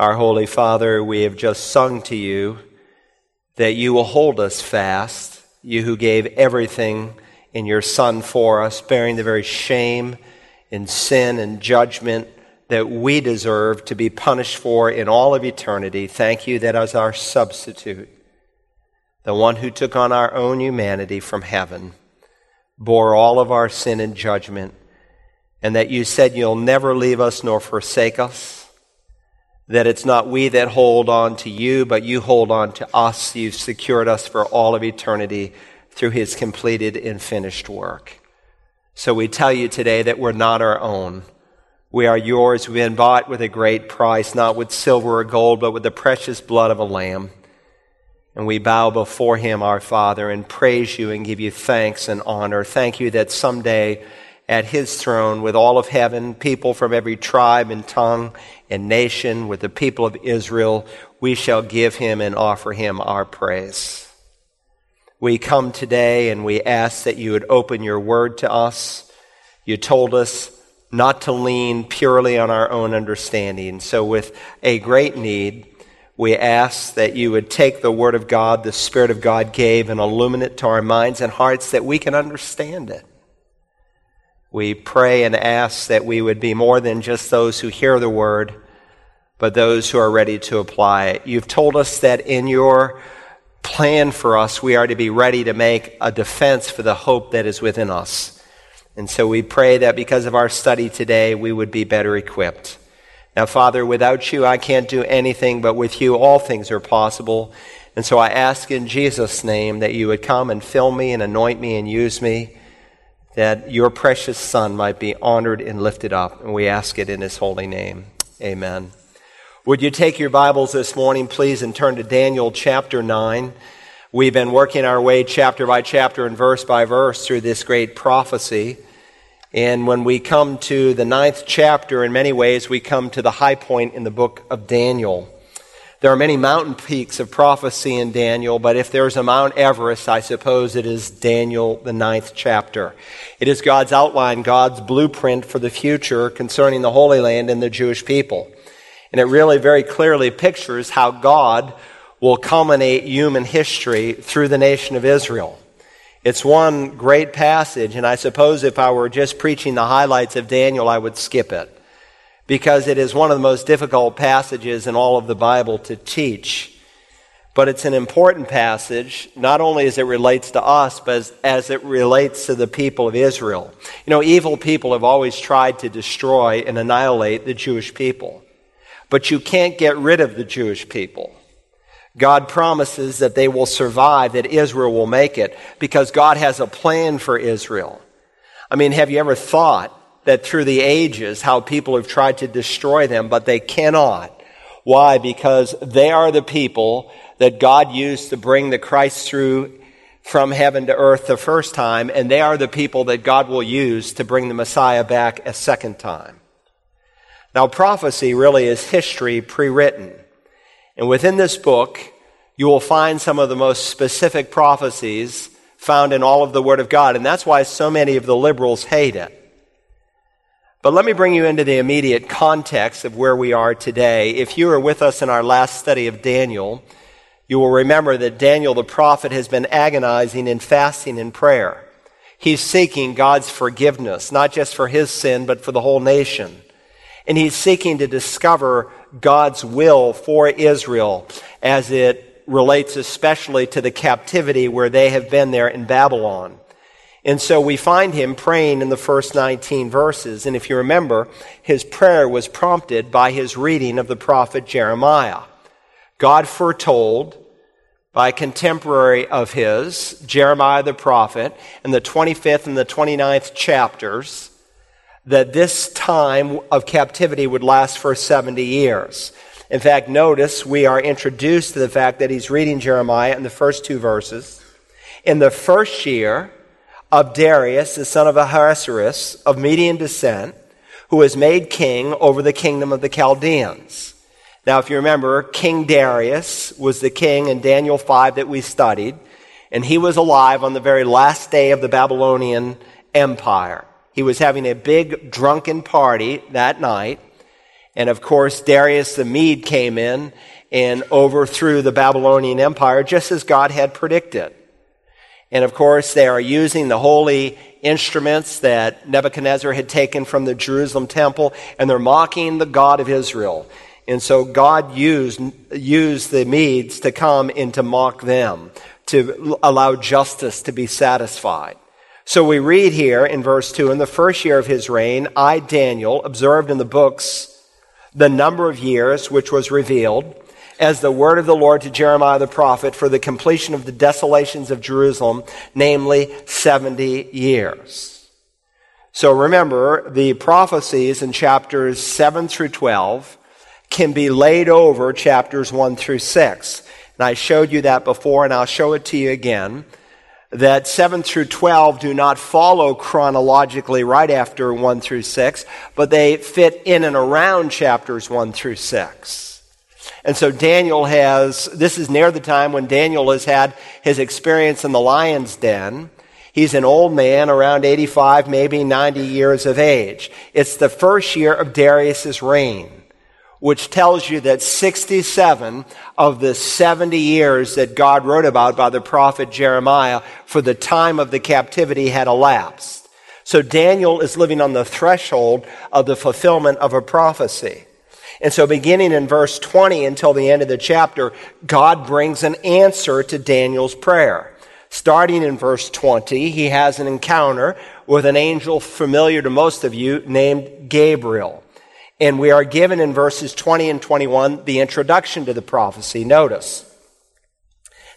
Our Holy Father, we have just sung to you that you will hold us fast, you who gave everything in your Son for us, bearing the very shame and sin and judgment that we deserve to be punished for in all of eternity. Thank you that as our substitute, the one who took on our own humanity from heaven, bore all of our sin and judgment, and that you said you'll never leave us nor forsake us that it's not we that hold on to you, but you hold on to us. You've secured us for all of eternity through his completed and finished work. So we tell you today that we're not our own. We are yours. We've been bought with a great price, not with silver or gold, but with the precious blood of a lamb. And we bow before him, our Father, and praise you and give you thanks and honor. Thank you that someday at his throne with all of heaven, people from every tribe and tongue and nation, with the people of Israel, we shall give him and offer him our praise. We come today and we ask that you would open your word to us. You told us not to lean purely on our own understanding. So, with a great need, we ask that you would take the Word of God, the Spirit of God gave, and illumine it to our minds and hearts that we can understand it. We pray and ask that we would be more than just those who hear the word, but those who are ready to apply it. You've told us that in your plan for us, we are to be ready to make a defense for the hope that is within us. And so we pray that because of our study today, we would be better equipped. Now, Father, without you, I can't do anything, but with you, all things are possible. And so I ask in Jesus' name that you would come and fill me and anoint me and use me that your precious Son might be honored and lifted up. And we ask it in his holy name. Amen. Would you take your Bibles this morning, please, and turn to Daniel chapter 9? We've been working our way chapter by chapter and verse by verse through this great prophecy. And when we come to the ninth chapter, in many ways, we come to the high point in the book of Daniel. There are many mountain peaks of prophecy in Daniel, but if there's a Mount Everest, I suppose it is Daniel, the ninth chapter. It is God's outline, God's blueprint for the future concerning the Holy Land and the Jewish people. And it really very clearly pictures how God will culminate human history through the nation of Israel. It's one great passage, and I suppose if I were just preaching the highlights of Daniel, I would skip it because it is one of the most difficult passages in all of the Bible to teach. But it's an important passage, not only as it relates to us, but as, as, it relates to the people of Israel. You know, evil people have always tried to destroy and annihilate the Jewish people. But you can't get rid of the Jewish people. God promises that they will survive, that Israel will make it, because God has a plan for Israel. I mean, have you ever thought that through the ages, how people have tried to destroy them, but they cannot. Why? Because they are the people that God used to bring the Christ through from heaven to earth the first time, and they are the people that God will use to bring the Messiah back a second time. Now, prophecy really is history pre written. And within this book, you will find some of the most specific prophecies found in all of the Word of God. And that's why so many of the liberals hate it. But let me bring you into the immediate context of where we are today. If you were with us in our last study of Daniel, you will remember that Daniel the prophet has been agonizing in fasting and prayer. He's seeking God's forgiveness, not just for his sin, but for the whole nation. And he's seeking to discover God's will for Israel as it relates especially to the captivity where they have been there in Babylon. And so we find him praying in the first 19 verses. And if you remember, his prayer was prompted by his reading of the prophet Jeremiah. God foretold by a contemporary of his, Jeremiah the prophet, in the 25th and the 29th chapters, that this time of captivity would last for 70 years. In fact, notice we are introduced to the fact that he's reading Jeremiah in the first two verses. In the first year, of Darius, the son of Ahasuerus, of Median descent, who was made king over the kingdom of the Chaldeans. Now, if you remember, King Darius was the king in Daniel 5 that we studied, and he was alive on the very last day of the Babylonian Empire. He was having a big drunken party that night, And of course, Darius the Mede came in and overthrew the Babylonian Empire just as God had predicted. And of course, they are using the holy instruments that Nebuchadnezzar had taken from the Jerusalem temple, and they're mocking the God of Israel. And so God used, used the Medes to come and to mock them, to allow justice to be satisfied. So we read here in verse 2 In the first year of his reign, I, Daniel, observed in the books the number of years which was revealed as the word of the Lord to Jeremiah the prophet for the completion of the desolations of Jerusalem, namely 70 years. So remember, the prophecies in chapters 7 through 12 can be laid over chapters 1 through 6. And I showed you that before, and I'll show it to you again. That 7 through 12 do not follow chronologically right after 1 through 6, but they fit in and around chapters 1 through 6. And so Daniel has, this is near the time when Daniel has had his experience in the lion's den. He's an old man, around 85, maybe 90 years of age. It's the first year of Darius's reign, which tells you that 67 of the 70 years that God wrote about by the prophet Jeremiah for the time of the captivity had elapsed. So Daniel is living on the threshold of the fulfillment of a prophecy. And so, beginning in verse 20 until the end of the chapter, God brings an answer to Daniel's prayer. Starting in verse 20, he has an encounter with an angel familiar to most of you named Gabriel. And we are given in verses 20 and 21 the introduction to the prophecy. Notice.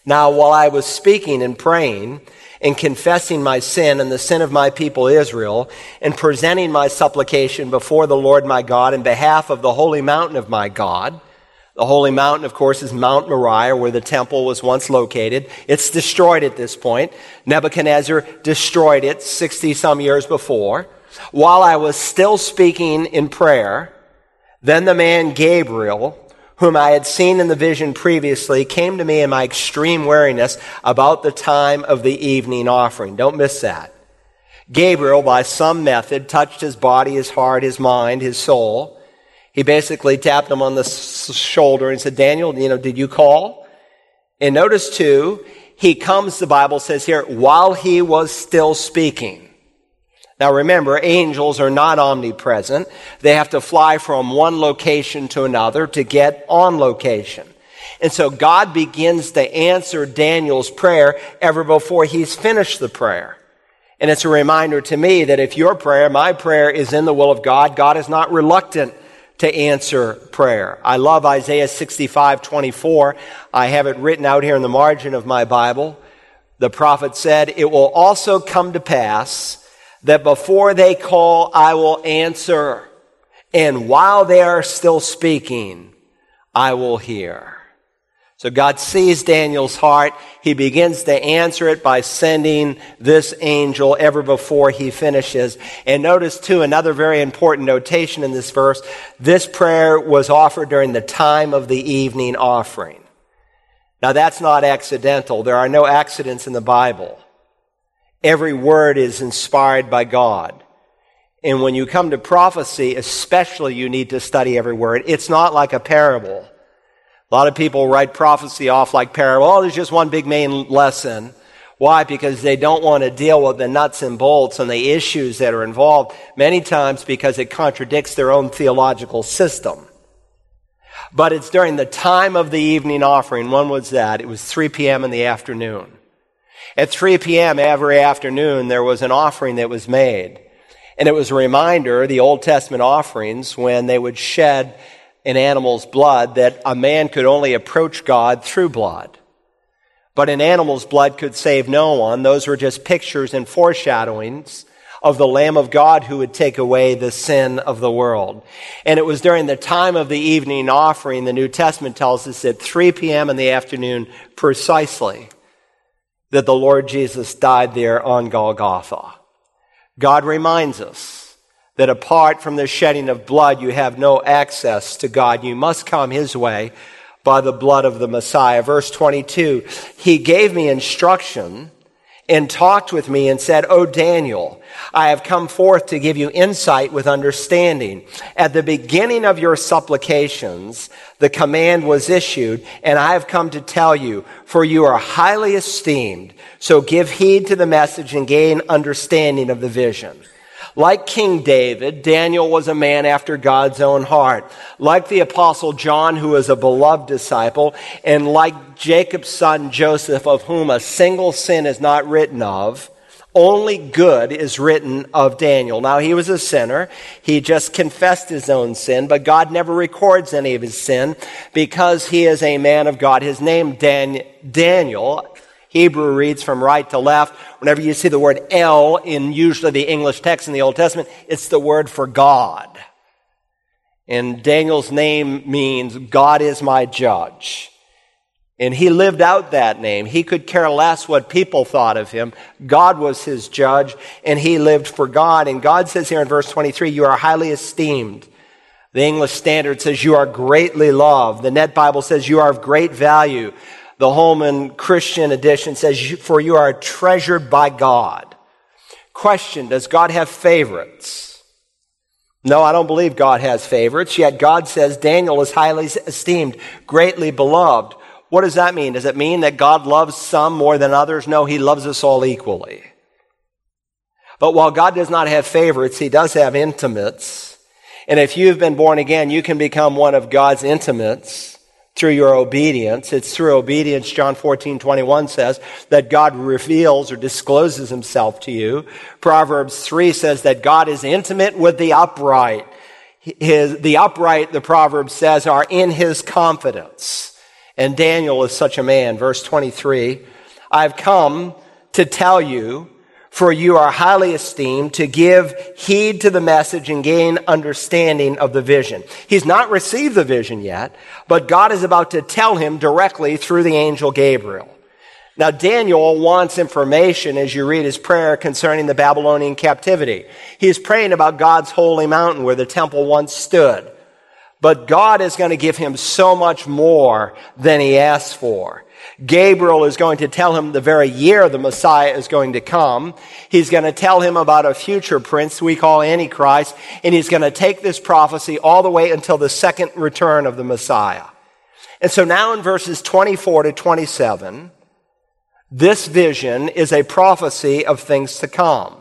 Now, while I was speaking and praying, in confessing my sin and the sin of my people Israel, and presenting my supplication before the Lord my God in behalf of the holy mountain of my God. The holy mountain, of course, is Mount Moriah, where the temple was once located. It's destroyed at this point. Nebuchadnezzar destroyed it 60 some years before. While I was still speaking in prayer, then the man Gabriel, whom I had seen in the vision previously, came to me in my extreme weariness about the time of the evening offering. Don't miss that. Gabriel, by some method, touched his body, his heart, his mind, his soul. He basically tapped him on the shoulder and said, Daniel, you know, did you call? And notice too, he comes, the Bible says here, while he was still speaking. Now remember, angels are not omnipresent. They have to fly from one location to another to get on location. And so God begins to answer Daniel's prayer ever before he's finished the prayer. And it's a reminder to me that if your prayer, my prayer, is in the will of God, God is not reluctant to answer prayer. I love Isaiah 65, 24. I have it written out here in the margin of my Bible. The prophet said, It will also come to pass that before they call, I will answer. And while they are still speaking, I will hear. So God sees Daniel's heart. He begins to answer it by sending this angel ever before he finishes. And notice too, another very important notation in this verse. This prayer was offered during the time of the evening offering. Now that's not accidental. There are no accidents in the Bible. Every word is inspired by God. And when you come to prophecy, especially, you need to study every word. It's not like a parable. A lot of people write prophecy off like parable. Oh, there's just one big main lesson. Why? Because they don't want to deal with the nuts and bolts and the issues that are involved, many times because it contradicts their own theological system. But it's during the time of the evening offering. When was that? It was 3 p.m. in the afternoon. At 3 p.m. every afternoon, there was an offering that was made. And it was a reminder, the Old Testament offerings, when they would shed an animal's blood, that a man could only approach God through blood. But an animal's blood could save no one. Those were just pictures and foreshadowings of the Lamb of God who would take away the sin of the world. And it was during the time of the evening offering, the New Testament tells us at 3 p.m. in the afternoon precisely, that the Lord Jesus died there on Golgotha. God reminds us that apart from the shedding of blood, you have no access to God. You must come His way by the blood of the Messiah. Verse 22, He gave me instruction and talked with me and said, O Daniel, I have come forth to give you insight with understanding. At the beginning of your supplications, the command was issued, and I have come to tell you, for you are highly esteemed. So give heed to the message and gain understanding of the vision. Like King David, Daniel was a man after God's own heart. Like the apostle John, who was a beloved disciple, and like Jacob's son Joseph, of whom a single sin is not written of, only good is written of Daniel. Now, he was a sinner. He just confessed his own sin, but God never records any of his sin because he is a man of God. His name, Dan- Daniel, Hebrew reads from right to left. Whenever you see the word El in usually the English text in the Old Testament, it's the word for God. And Daniel's name means God is my judge. And he lived out that name. He could care less what people thought of him. God was his judge, and he lived for God. And God says here in verse 23, You are highly esteemed. The English Standard says, You are greatly loved. The Net Bible says, You are of great value. The Holman Christian edition says, For you are treasured by God. Question Does God have favorites? No, I don't believe God has favorites, yet God says Daniel is highly esteemed, greatly beloved. What does that mean? Does it mean that God loves some more than others? No, He loves us all equally. But while God does not have favorites, He does have intimates. And if you've been born again, you can become one of God's intimates through your obedience. It's through obedience, John 14, 21 says, that God reveals or discloses himself to you. Proverbs 3 says that God is intimate with the upright. His, the upright, the proverb says, are in his confidence. And Daniel is such a man. Verse 23, I've come to tell you for you are highly esteemed to give heed to the message and gain understanding of the vision. He's not received the vision yet, but God is about to tell him directly through the angel Gabriel. Now, Daniel wants information as you read his prayer concerning the Babylonian captivity. He's praying about God's holy mountain where the temple once stood. But God is going to give him so much more than he asked for. Gabriel is going to tell him the very year the Messiah is going to come. He's going to tell him about a future prince we call Antichrist, and he's going to take this prophecy all the way until the second return of the Messiah. And so now in verses 24 to 27, this vision is a prophecy of things to come.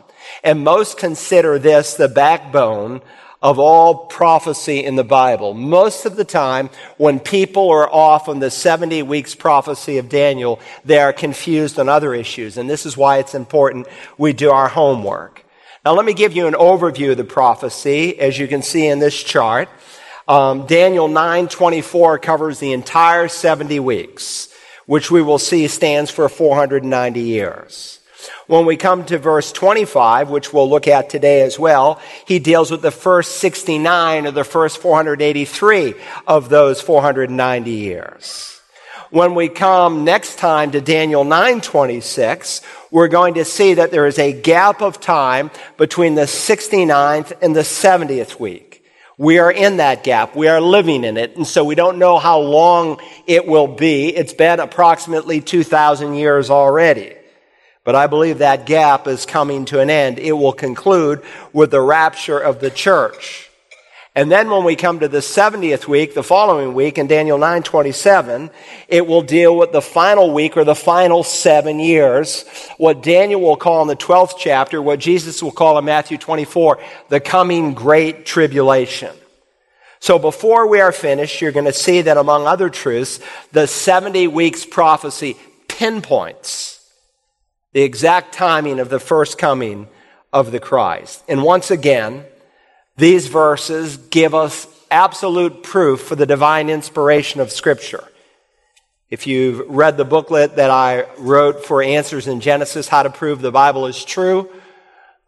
And most consider this the backbone of all prophecy in the Bible. Most of the time, when people are off on the 70 weeks prophecy of Daniel, they are confused on other issues. And this is why it's important we do our homework. Now, let me give you an overview of the prophecy, as you can see in this chart. Um, Daniel 9:24 covers the entire 70 weeks, which we will see stands for 490 years. When we come to verse 25, which we'll look at today as well, he deals with the first 69 or the first 483 of those 490 years. When we come next time to Daniel 9:26, we're going to see that there is a gap of time between the 69th and the 70th week. We are in that gap. We are living in it. And so we don't know how long it will be. It's been approximately 2,000 years already. But I believe that gap is coming to an end. It will conclude with the rapture of the church. And then when we come to the 70th week, the following week in Daniel 9:27, it will deal with the final week or the final 7 years, what Daniel will call in the 12th chapter, what Jesus will call in Matthew 24, the coming great tribulation. So before we are finished, you're going to see that among other truths, the 70 weeks prophecy pinpoints the exact timing of the first coming of the Christ. And once again, these verses give us absolute proof for the divine inspiration of Scripture. If you've read the booklet that I wrote for Answers in Genesis, How to Prove the Bible is True,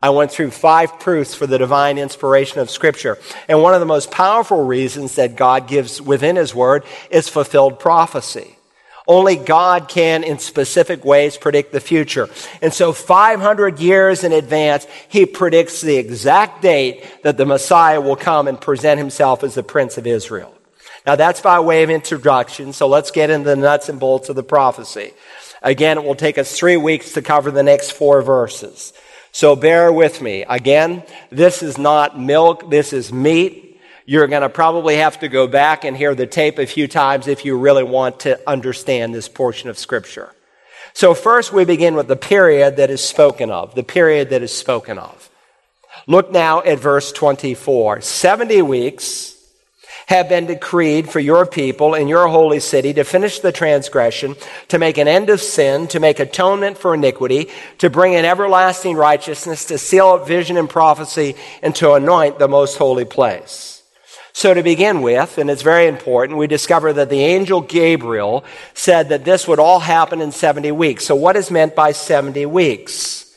I went through five proofs for the divine inspiration of Scripture. And one of the most powerful reasons that God gives within His Word is fulfilled prophecy. Only God can, in specific ways, predict the future. And so 500 years in advance, he predicts the exact date that the Messiah will come and present himself as the Prince of Israel. Now that's by way of introduction, so let's get into the nuts and bolts of the prophecy. Again, it will take us three weeks to cover the next four verses. So bear with me. Again, this is not milk, this is meat. You're going to probably have to go back and hear the tape a few times if you really want to understand this portion of Scripture. So first we begin with the period that is spoken of, the period that is spoken of. Look now at verse 24. 70 weeks have been decreed for your people in your holy city to finish the transgression, to make an end of sin, to make atonement for iniquity, to bring in everlasting righteousness, to seal up vision and prophecy, and to anoint the most holy place. So to begin with, and it's very important, we discover that the angel Gabriel said that this would all happen in 70 weeks. So what is meant by 70 weeks?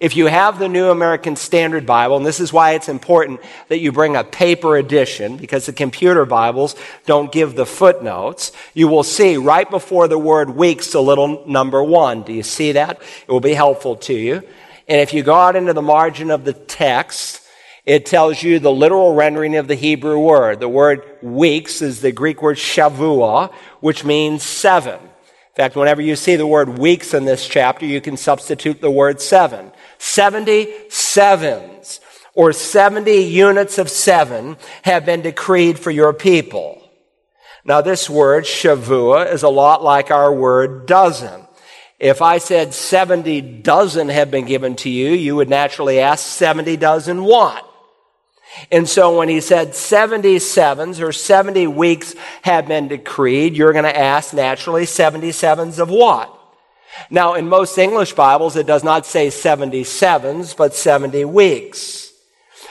If you have the New American Standard Bible, and this is why it's important that you bring a paper edition, because the computer Bibles don't give the footnotes, you will see right before the word weeks a little number one. Do you see that? It will be helpful to you. And if you go out into the margin of the text, it tells you the literal rendering of the Hebrew word. The word weeks is the Greek word shavua, which means seven. In fact, whenever you see the word weeks in this chapter, you can substitute the word seven. 70 sevens or 70 units of seven have been decreed for your people. Now this word, shavua, is a lot like our word dozen. If I said 70 dozen have been given to you, you would naturally ask 70 dozen what? And so when he said 77s or 70 weeks have been decreed, you're going to ask naturally 77s of what? Now, in most English Bibles, it does not say 77s, but 70 weeks.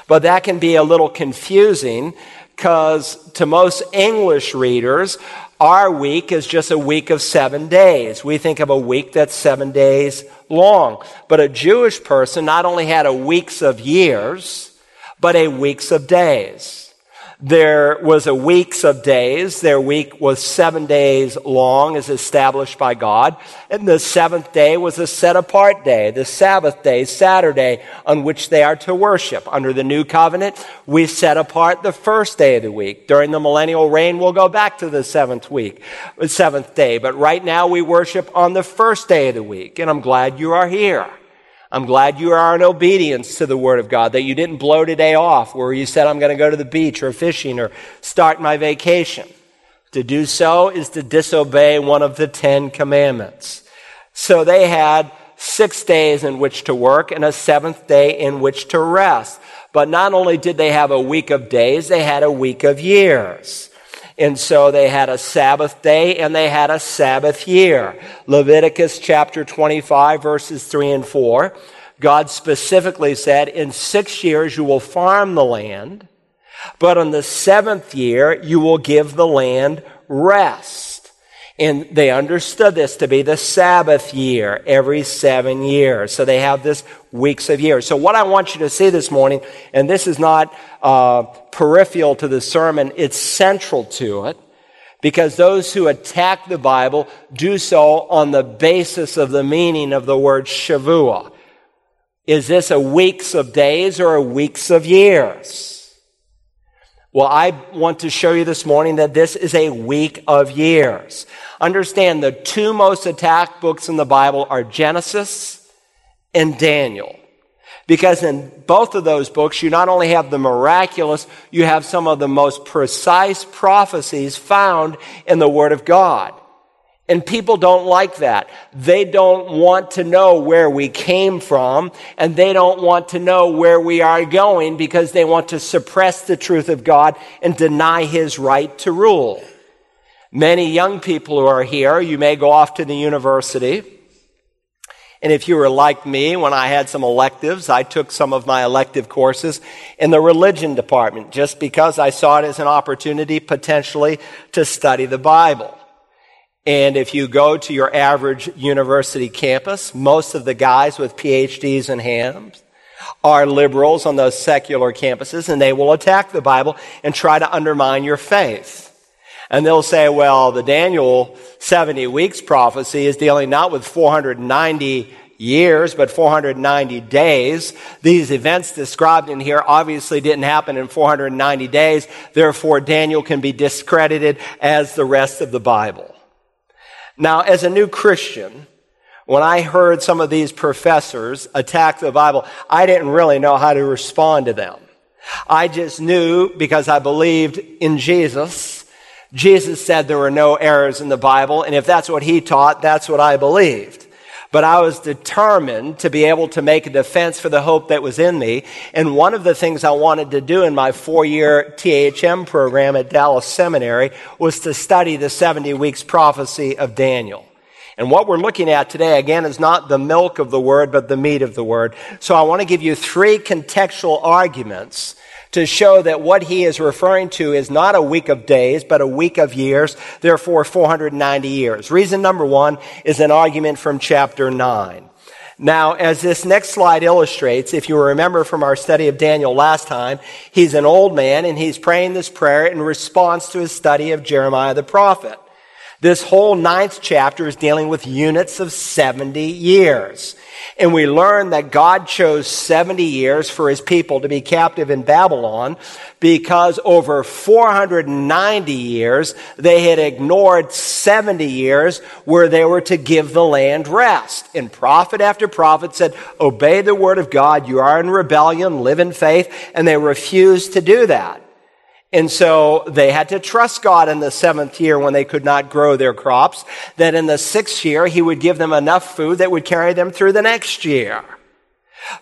But that can be a little confusing because to most English readers, our week is just a week of seven days. We think of a week that's seven days long. But a Jewish person not only had a weeks of years, but a weeks of days. There was a weeks of days. Their week was seven days long as established by God. And the seventh day was a set apart day, the Sabbath day, Saturday, on which they are to worship. Under the new covenant, we set apart the first day of the week. During the millennial reign, we'll go back to the seventh week, seventh day. But right now we worship on the first day of the week. And I'm glad you are here. I'm glad you are in obedience to the Word of God, that you didn't blow today off where you said, I'm going to go to the beach or fishing or start my vacation. To do so is to disobey one of the Ten Commandments. So they had six days in which to work and a seventh day in which to rest. But not only did they have a week of days, they had a week of years. And so they had a Sabbath day and they had a Sabbath year. Leviticus chapter 25 verses 3 and 4. God specifically said, in six years you will farm the land, but on the seventh year you will give the land rest. And they understood this to be the Sabbath year every seven years. So they have this weeks of years. So what I want you to see this morning, and this is not uh, peripheral to the sermon, it's central to it. Because those who attack the Bible do so on the basis of the meaning of the word Shavua. Is this a weeks of days or a weeks of years? Well, I want to show you this morning that this is a week of years. Understand the two most attacked books in the Bible are Genesis and Daniel. Because in both of those books, you not only have the miraculous, you have some of the most precise prophecies found in the Word of God. And people don't like that. They don't want to know where we came from, and they don't want to know where we are going because they want to suppress the truth of God and deny His right to rule. Many young people who are here, you may go off to the university. And if you were like me, when I had some electives, I took some of my elective courses in the religion department just because I saw it as an opportunity potentially to study the Bible. And if you go to your average university campus, most of the guys with PhDs in hand are liberals on those secular campuses, and they will attack the Bible and try to undermine your faith. And they'll say, well, the Daniel 70 weeks prophecy is dealing not with 490 years, but 490 days. These events described in here obviously didn't happen in 490 days. Therefore, Daniel can be discredited as the rest of the Bible. Now, as a new Christian, when I heard some of these professors attack the Bible, I didn't really know how to respond to them. I just knew because I believed in Jesus. Jesus said there were no errors in the Bible, and if that's what he taught, that's what I believed. But I was determined to be able to make a defense for the hope that was in me. And one of the things I wanted to do in my four year THM program at Dallas Seminary was to study the 70 weeks prophecy of Daniel. And what we're looking at today, again, is not the milk of the word, but the meat of the word. So I want to give you three contextual arguments to show that what he is referring to is not a week of days, but a week of years, therefore 490 years. Reason number one is an argument from chapter 9. Now, as this next slide illustrates, if you remember from our study of Daniel last time, he's an old man and he's praying this prayer in response to his study of Jeremiah the prophet. This whole ninth chapter is dealing with units of 70 years. And we learn that God chose 70 years for his people to be captive in Babylon because over 490 years they had ignored 70 years where they were to give the land rest. And prophet after prophet said, obey the word of God. You are in rebellion, live in faith. And they refused to do that. And so they had to trust God in the seventh year when they could not grow their crops, that in the sixth year he would give them enough food that would carry them through the next year.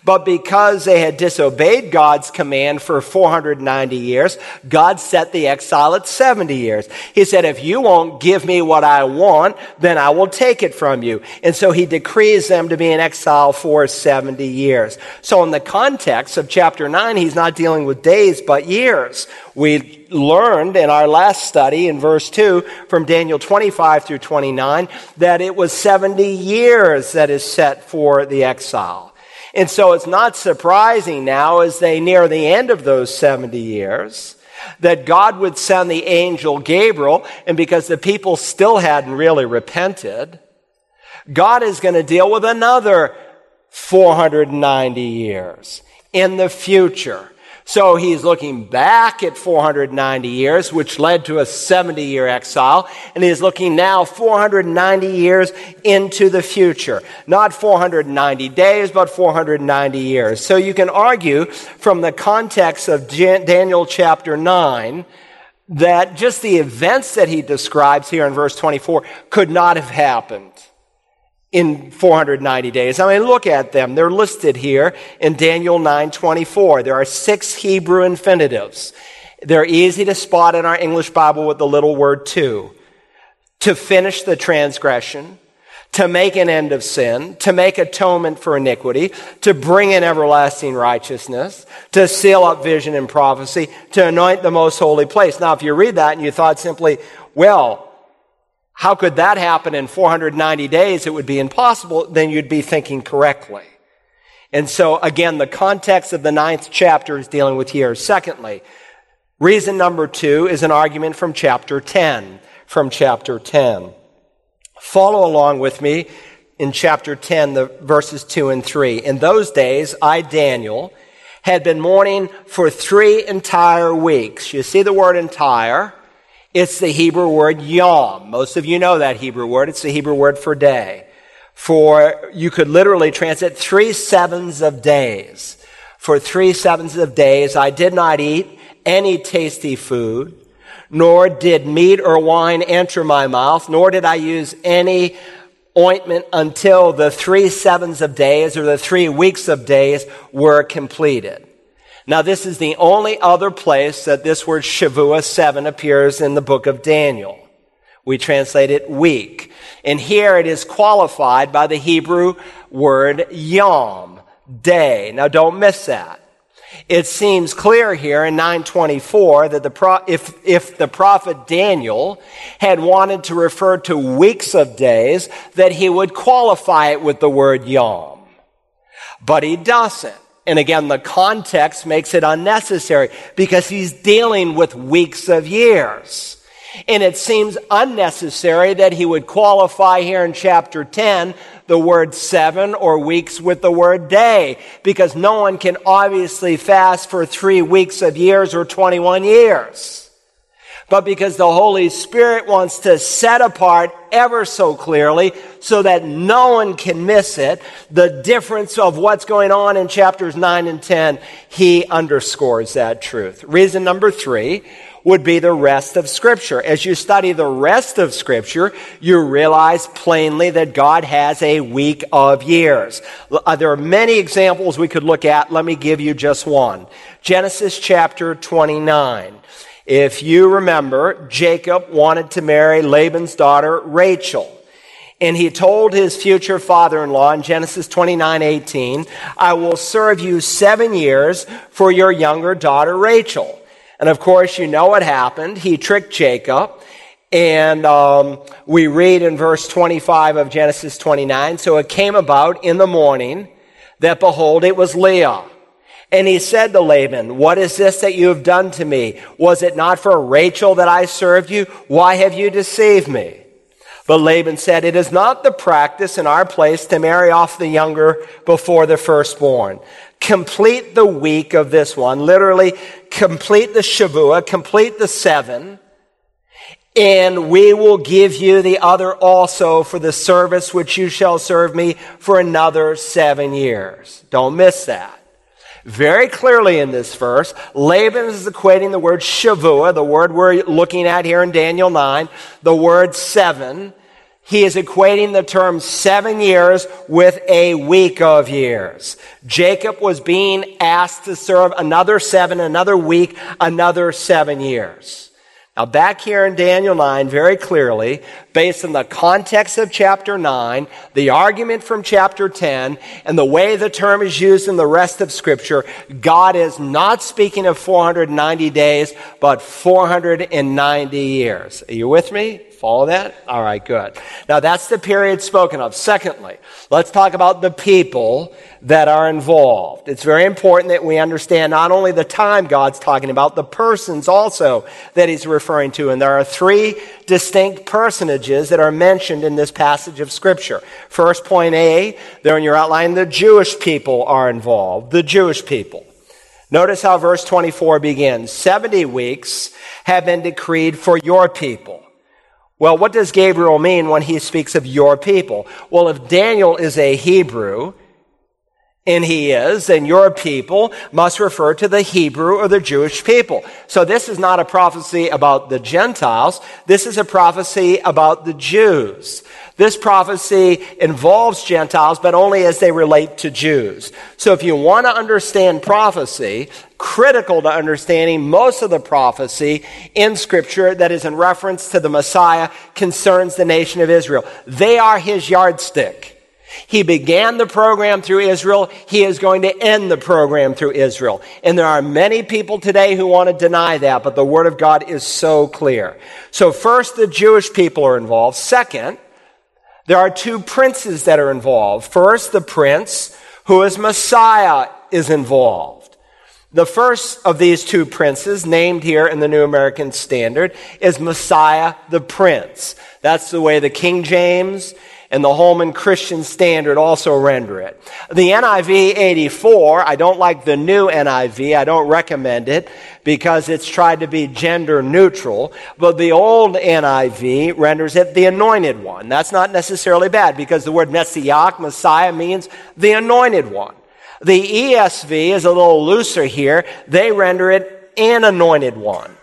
But because they had disobeyed God's command for 490 years, God set the exile at 70 years. He said, if you won't give me what I want, then I will take it from you. And so he decrees them to be in exile for 70 years. So in the context of chapter 9, he's not dealing with days, but years. We learned in our last study in verse 2 from Daniel 25 through 29 that it was 70 years that is set for the exile. And so it's not surprising now as they near the end of those 70 years that God would send the angel Gabriel, and because the people still hadn't really repented, God is going to deal with another 490 years in the future. So he's looking back at 490 years, which led to a 70 year exile, and he's looking now 490 years into the future. Not 490 days, but 490 years. So you can argue from the context of Daniel chapter 9 that just the events that he describes here in verse 24 could not have happened in 490 days. I mean, look at them. They're listed here in Daniel 9:24. There are six Hebrew infinitives. They're easy to spot in our English Bible with the little word to. To finish the transgression, to make an end of sin, to make atonement for iniquity, to bring in everlasting righteousness, to seal up vision and prophecy, to anoint the most holy place. Now, if you read that and you thought simply, well, how could that happen in 490 days? It would be impossible. Then you'd be thinking correctly. And so again, the context of the ninth chapter is dealing with years. Secondly, reason number two is an argument from chapter 10. From chapter 10. Follow along with me in chapter 10, the verses 2 and 3. In those days, I, Daniel, had been mourning for three entire weeks. You see the word entire. It's the Hebrew word yom. Most of you know that Hebrew word. It's the Hebrew word for day. For, you could literally translate three sevens of days. For three sevens of days, I did not eat any tasty food, nor did meat or wine enter my mouth, nor did I use any ointment until the three sevens of days or the three weeks of days were completed. Now, this is the only other place that this word Shavua 7 appears in the book of Daniel. We translate it week. And here it is qualified by the Hebrew word yom, day. Now, don't miss that. It seems clear here in 924 that the pro- if, if the prophet Daniel had wanted to refer to weeks of days, that he would qualify it with the word yom. But he doesn't. And again, the context makes it unnecessary because he's dealing with weeks of years. And it seems unnecessary that he would qualify here in chapter 10 the word seven or weeks with the word day because no one can obviously fast for three weeks of years or 21 years. But because the Holy Spirit wants to set apart ever so clearly so that no one can miss it, the difference of what's going on in chapters 9 and 10, he underscores that truth. Reason number three would be the rest of Scripture. As you study the rest of Scripture, you realize plainly that God has a week of years. Uh, there are many examples we could look at. Let me give you just one. Genesis chapter 29. If you remember, Jacob wanted to marry Laban's daughter, Rachel. And he told his future father-in-law in Genesis 29, 18, I will serve you seven years for your younger daughter, Rachel. And of course, you know what happened. He tricked Jacob. And um, we read in verse 25 of Genesis 29, so it came about in the morning that behold, it was Leah. And he said to Laban, What is this that you have done to me? Was it not for Rachel that I served you? Why have you deceived me? But Laban said, It is not the practice in our place to marry off the younger before the firstborn. Complete the week of this one, literally complete the Shavua, complete the seven, and we will give you the other also for the service which you shall serve me for another seven years. Don't miss that very clearly in this verse. Laban is equating the word shavua, the word we're looking at here in Daniel 9, the word seven. He is equating the term seven years with a week of years. Jacob was being asked to serve another seven, another week, another seven years. Now, back here in Daniel 9, very clearly, based on the context of chapter 9, the argument from chapter 10, and the way the term is used in the rest of Scripture, God is not speaking of 490 days, but 490 years. Are you with me? Follow that? All right, good. Now that's the period spoken of. Secondly, let's talk about the people that are involved. It's very important that we understand not only the time God's talking about, the persons also that he's referring to. And there are three distinct personages that are mentioned in this passage of scripture. First point A, there in your outline, the Jewish people are involved. The Jewish people. Notice how verse 24 begins. 70 weeks have been decreed for your people. Well, what does Gabriel mean when he speaks of your people? Well, if Daniel is a Hebrew, and he is, then your people must refer to the Hebrew or the Jewish people. So this is not a prophecy about the Gentiles. This is a prophecy about the Jews. This prophecy involves Gentiles, but only as they relate to Jews. So if you want to understand prophecy, critical to understanding most of the prophecy in Scripture that is in reference to the Messiah concerns the nation of Israel. They are his yardstick. He began the program through Israel. He is going to end the program through Israel. And there are many people today who want to deny that, but the Word of God is so clear. So first, the Jewish people are involved. Second, there are two princes that are involved. First, the prince who is Messiah is involved. The first of these two princes, named here in the New American Standard, is Messiah the Prince. That's the way the King James and the Holman Christian Standard also render it. The NIV 84, I don't like the new NIV. I don't recommend it because it's tried to be gender neutral. But the old NIV renders it the anointed one. That's not necessarily bad because the word Messiah, Messiah, means the anointed one. The ESV is a little looser here. They render it an anointed one.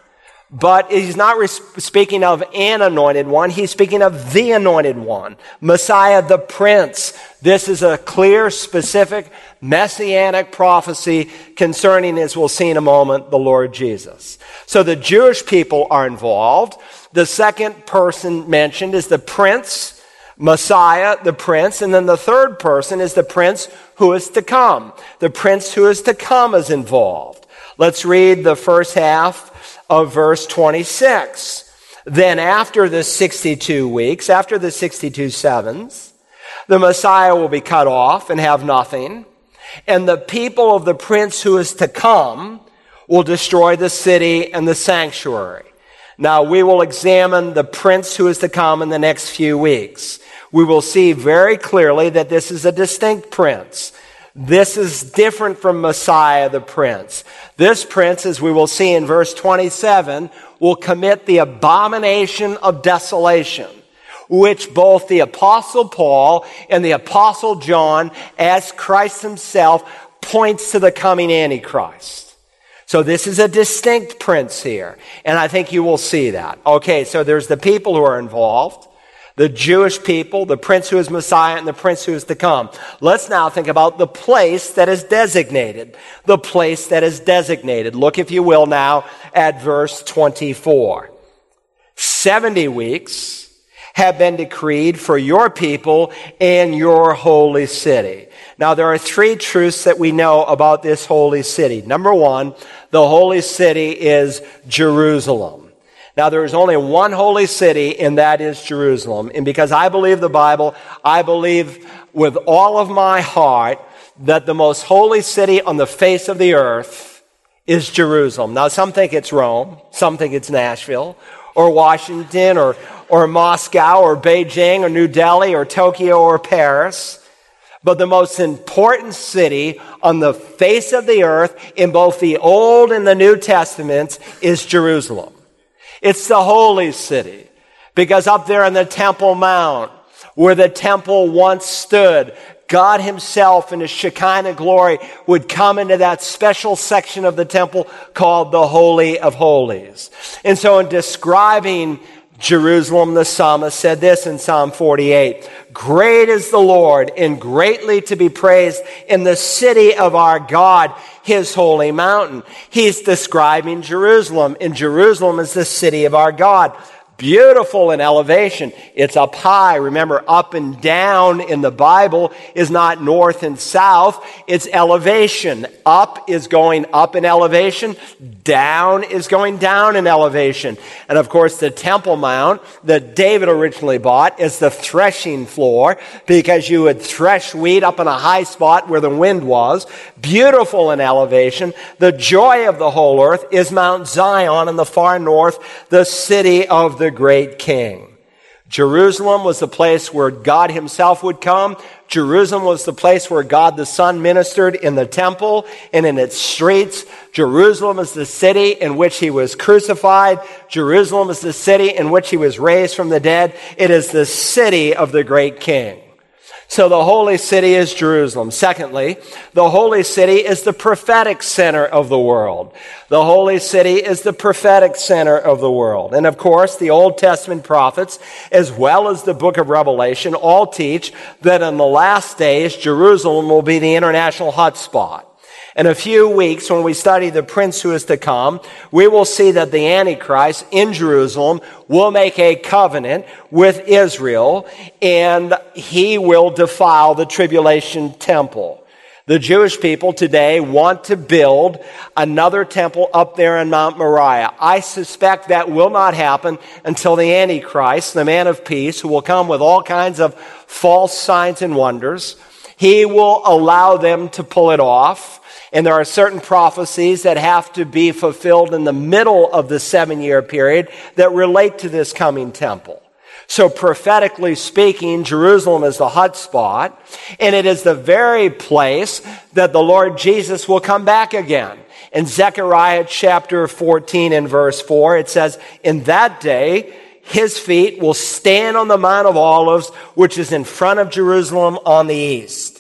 But he's not speaking of an anointed one. He's speaking of the anointed one, Messiah the Prince. This is a clear, specific, messianic prophecy concerning, as we'll see in a moment, the Lord Jesus. So the Jewish people are involved. The second person mentioned is the Prince, Messiah, the Prince. And then the third person is the Prince who is to come. The Prince who is to come is involved. Let's read the first half of verse 26. Then after the 62 weeks, after the 62 sevens, the Messiah will be cut off and have nothing. And the people of the prince who is to come will destroy the city and the sanctuary. Now we will examine the prince who is to come in the next few weeks. We will see very clearly that this is a distinct prince. This is different from Messiah the Prince. This prince, as we will see in verse 27, will commit the abomination of desolation, which both the apostle Paul and the apostle John, as Christ himself, points to the coming Antichrist. So this is a distinct prince here. And I think you will see that. Okay, so there's the people who are involved the Jewish people, the prince who is Messiah, and the prince who is to come. Let's now think about the place that is designated. The place that is designated. Look, if you will, now at verse 24. 70 weeks have been decreed for your people in your holy city. Now, there are three truths that we know about this holy city. Number one, the holy city is Jerusalem. Now, there is only one holy city, and that is Jerusalem. And because I believe the Bible, I believe with all of my heart that the most holy city on the face of the earth is Jerusalem. Now, some think it's Rome, some think it's Nashville, or Washington, or, or Moscow, or Beijing, or New Delhi, or Tokyo, or Paris. But the most important city on the face of the earth in both the Old and the New Testaments is Jerusalem. It's the holy city. Because up there on the Temple Mount, where the temple once stood, God Himself in His Shekinah glory would come into that special section of the temple called the Holy of Holies. And so in describing Jerusalem, the psalmist said this in Psalm 48 Great is the Lord and greatly to be praised in the city of our God his holy mountain. He's describing Jerusalem, and Jerusalem is the city of our God beautiful in elevation. It's up high. Remember, up and down in the Bible is not north and south. It's elevation. Up is going up in elevation. Down is going down in elevation. And of course, the Temple Mount that David originally bought is the threshing floor because you would thresh wheat up in a high spot where the wind was. Beautiful in elevation. The joy of the whole earth is Mount Zion in the far north, the city of the the great king. Jerusalem was the place where God himself would come. Jerusalem was the place where God the Son ministered in the temple and in its streets. Jerusalem is the city in which he was crucified. Jerusalem is the city in which he was raised from the dead. It is the city of the great king. So the holy city is Jerusalem. Secondly, the holy city is the prophetic center of the world. The holy city is the prophetic center of the world. And of course, the Old Testament prophets, as well as the book of Revelation, all teach that in the last days, Jerusalem will be the international hotspot. In a few weeks, when we study the prince who is to come, we will see that the Antichrist in Jerusalem will make a covenant with Israel and he will defile the tribulation temple. The Jewish people today want to build another temple up there in Mount Moriah. I suspect that will not happen until the Antichrist, the man of peace, who will come with all kinds of false signs and wonders, he will allow them to pull it off. And there are certain prophecies that have to be fulfilled in the middle of the seven year period that relate to this coming temple. So prophetically speaking, Jerusalem is the hot spot, and it is the very place that the Lord Jesus will come back again. In Zechariah chapter 14 and verse 4, it says, In that day, his feet will stand on the Mount of Olives, which is in front of Jerusalem on the east.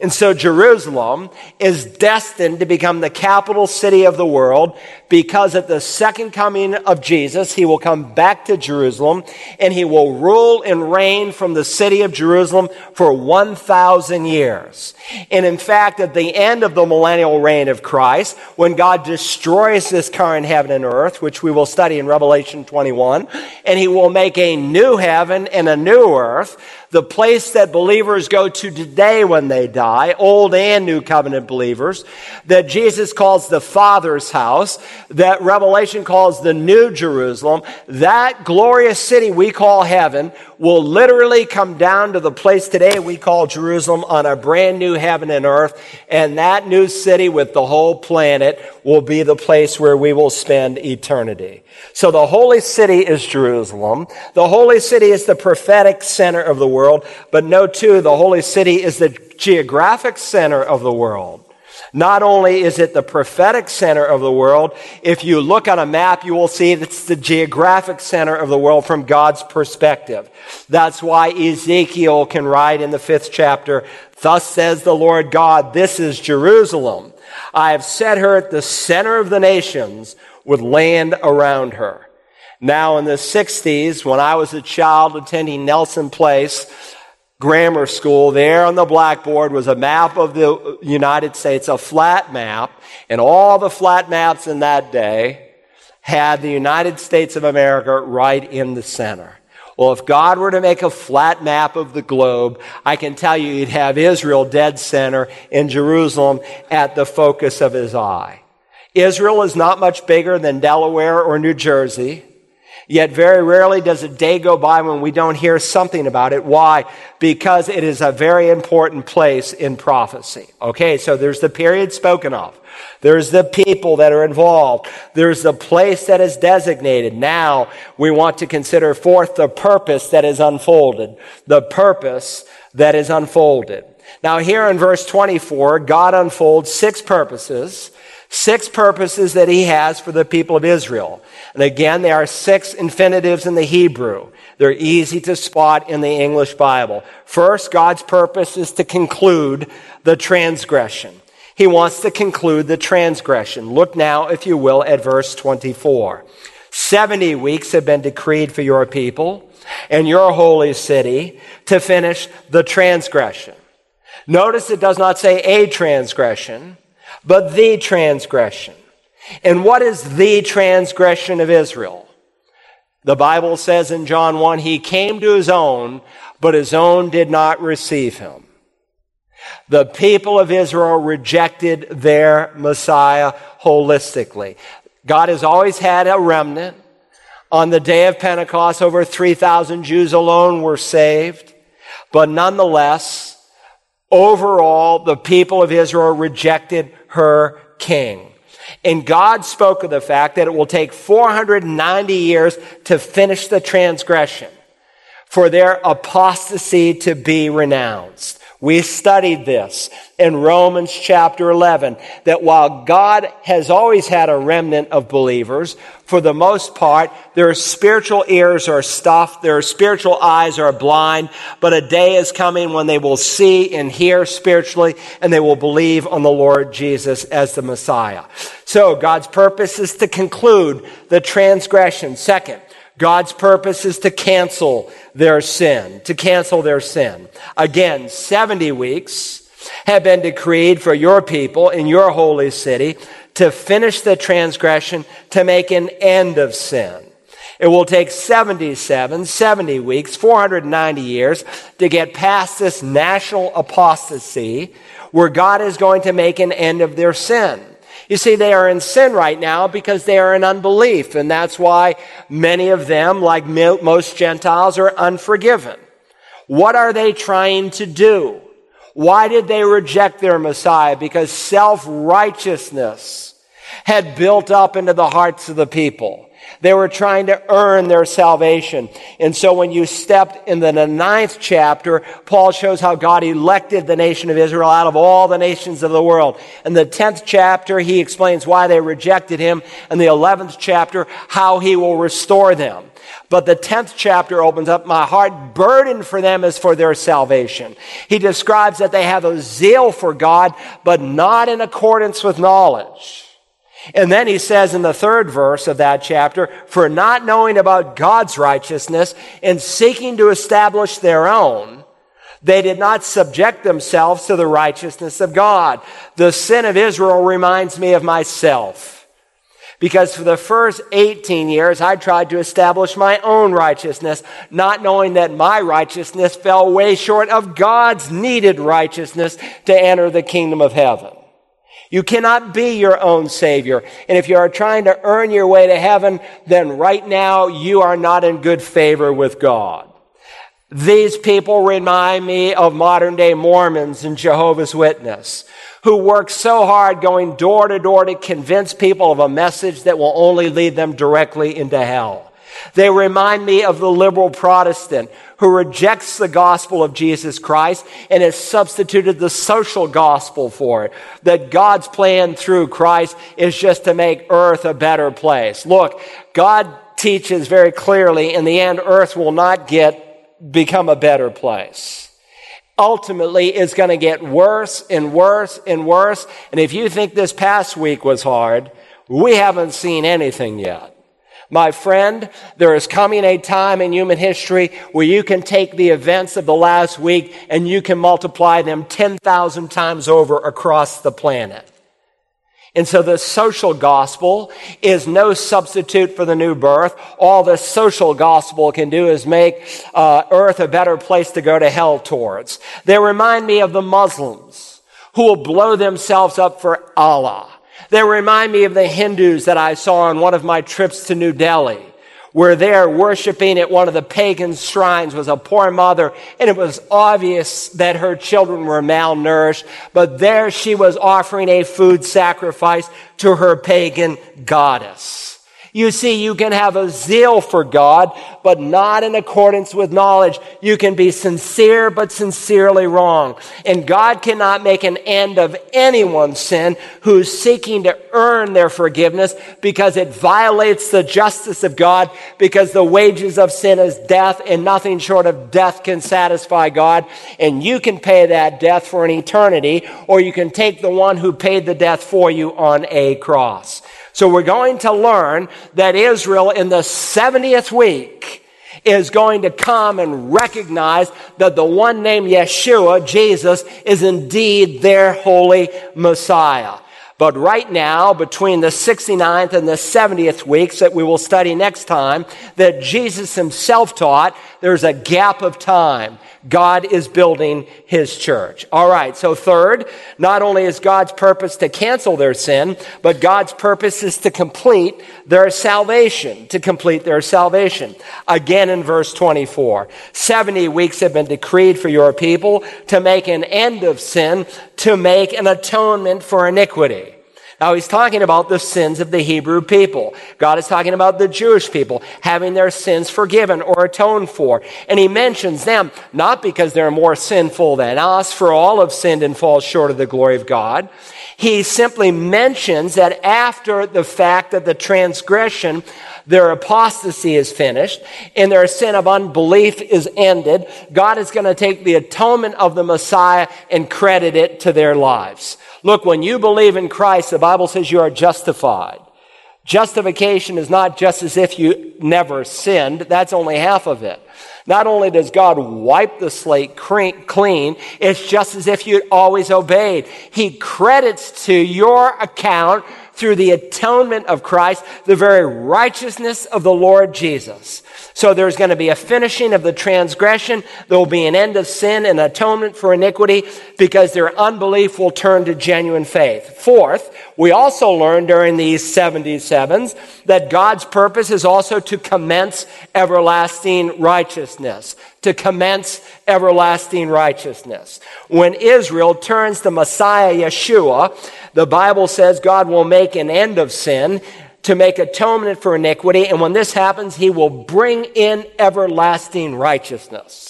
And so Jerusalem is destined to become the capital city of the world because at the second coming of Jesus, he will come back to Jerusalem and he will rule and reign from the city of Jerusalem for 1,000 years. And in fact, at the end of the millennial reign of Christ, when God destroys this current heaven and earth, which we will study in Revelation 21, and he will make a new heaven and a new earth, the place that believers go to today when they die, old and new covenant believers, that Jesus calls the Father's house, that Revelation calls the New Jerusalem, that glorious city we call heaven will literally come down to the place today we call Jerusalem on a brand new heaven and earth. And that new city with the whole planet will be the place where we will spend eternity. So the holy city is Jerusalem. The holy city is the prophetic center of the world. But note too, the holy city is the geographic center of the world. Not only is it the prophetic center of the world, if you look on a map, you will see it's the geographic center of the world from God's perspective. That's why Ezekiel can write in the fifth chapter, Thus says the Lord God, this is Jerusalem. I have set her at the center of the nations with land around her. Now in the 60s, when I was a child attending Nelson Place, grammar school, there on the blackboard was a map of the United States, a flat map, and all the flat maps in that day had the United States of America right in the center. Well, if God were to make a flat map of the globe, I can tell you he'd have Israel dead center in Jerusalem at the focus of his eye. Israel is not much bigger than Delaware or New Jersey. Yet very rarely does a day go by when we don't hear something about it. Why? Because it is a very important place in prophecy. Okay, so there's the period spoken of. There's the people that are involved. There's the place that is designated. Now we want to consider forth the purpose that is unfolded. The purpose that is unfolded. Now here in verse 24, God unfolds six purposes Six purposes that he has for the people of Israel. And again, there are six infinitives in the Hebrew. They're easy to spot in the English Bible. First, God's purpose is to conclude the transgression. He wants to conclude the transgression. Look now, if you will, at verse 24. 70 weeks have been decreed for your people and your holy city to finish the transgression. Notice it does not say a transgression but the transgression. And what is the transgression of Israel? The Bible says in John 1, he came to his own, but his own did not receive him. The people of Israel rejected their Messiah holistically. God has always had a remnant. On the day of Pentecost, over 3,000 Jews alone were saved. But nonetheless, overall, the people of Israel rejected her king. And God spoke of the fact that it will take 490 years to finish the transgression, for their apostasy to be renounced. We studied this in Romans chapter 11, that while God has always had a remnant of believers, for the most part, their spiritual ears are stuffed, their spiritual eyes are blind, but a day is coming when they will see and hear spiritually, and they will believe on the Lord Jesus as the Messiah. So God's purpose is to conclude the transgression. Second, God's purpose is to cancel their sin, to cancel their sin. Again, 70 weeks have been decreed for your people in your holy city to finish the transgression, to make an end of sin. It will take 77, 70 weeks, 490 years to get past this national apostasy where God is going to make an end of their sin. You see, they are in sin right now because they are in unbelief, and that's why many of them, like most Gentiles, are unforgiven. What are they trying to do? Why did they reject their Messiah? Because self-righteousness had built up into the hearts of the people. They were trying to earn their salvation. And so when you stepped in the ninth chapter, Paul shows how God elected the nation of Israel out of all the nations of the world. In the tenth chapter, he explains why they rejected him. In the eleventh chapter, how he will restore them. But the 10th chapter opens up, my heart burdened for them is for their salvation. He describes that they have a zeal for God, but not in accordance with knowledge. And then he says in the third verse of that chapter, for not knowing about God's righteousness and seeking to establish their own, they did not subject themselves to the righteousness of God. The sin of Israel reminds me of myself. Because for the first 18 years, I tried to establish my own righteousness, not knowing that my righteousness fell way short of God's needed righteousness to enter the kingdom of heaven. You cannot be your own Savior. And if you are trying to earn your way to heaven, then right now you are not in good favor with God. These people remind me of modern day Mormons and Jehovah's Witness who work so hard going door to door to convince people of a message that will only lead them directly into hell. They remind me of the liberal Protestant who rejects the gospel of Jesus Christ and has substituted the social gospel for it. That God's plan through Christ is just to make earth a better place. Look, God teaches very clearly in the end, earth will not get, become a better place ultimately it's going to get worse and worse and worse. And if you think this past week was hard, we haven't seen anything yet. My friend, there is coming a time in human history where you can take the events of the last week and you can multiply them 10,000 times over across the planet. And so the social gospel is no substitute for the new birth. All the social gospel can do is make uh, earth a better place to go to hell towards. They remind me of the Muslims who will blow themselves up for Allah. They remind me of the Hindus that I saw on one of my trips to New Delhi were there worshiping at one of the pagan shrines was a poor mother, and it was obvious that her children were malnourished, but there she was offering a food sacrifice to her pagan goddess. You see, you can have a zeal for God, but not in accordance with knowledge. You can be sincere, but sincerely wrong. And God cannot make an end of anyone's sin who's seeking to earn their forgiveness because it violates the justice of God, because the wages of sin is death, and nothing short of death can satisfy God. And you can pay that death for an eternity, or you can take the one who paid the death for you on a cross. So we're going to learn that Israel in the 70th week is going to come and recognize that the one named Yeshua, Jesus, is indeed their holy Messiah. But right now, between the 69th and the 70th weeks that we will study next time, that Jesus himself taught, there's a gap of time. God is building his church. All right. So third, not only is God's purpose to cancel their sin, but God's purpose is to complete their salvation, to complete their salvation. Again in verse 24, 70 weeks have been decreed for your people to make an end of sin, to make an atonement for iniquity. Now he's talking about the sins of the Hebrew people. God is talking about the Jewish people having their sins forgiven or atoned for. And he mentions them not because they're more sinful than us, for all have sinned and fall short of the glory of God. He simply mentions that after the fact that the transgression, their apostasy is finished and their sin of unbelief is ended, God is going to take the atonement of the Messiah and credit it to their lives. Look, when you believe in Christ, the Bible says you are justified. Justification is not just as if you never sinned. That's only half of it. Not only does God wipe the slate clean, it's just as if you'd always obeyed. He credits to your account through the atonement of Christ, the very righteousness of the Lord Jesus. So there's going to be a finishing of the transgression. There will be an end of sin and atonement for iniquity because their unbelief will turn to genuine faith. Fourth, we also learn during these 77s that God's purpose is also to commence everlasting righteousness. To commence everlasting righteousness. When Israel turns to Messiah Yeshua, the Bible says God will make an end of sin to make atonement for iniquity. And when this happens, he will bring in everlasting righteousness.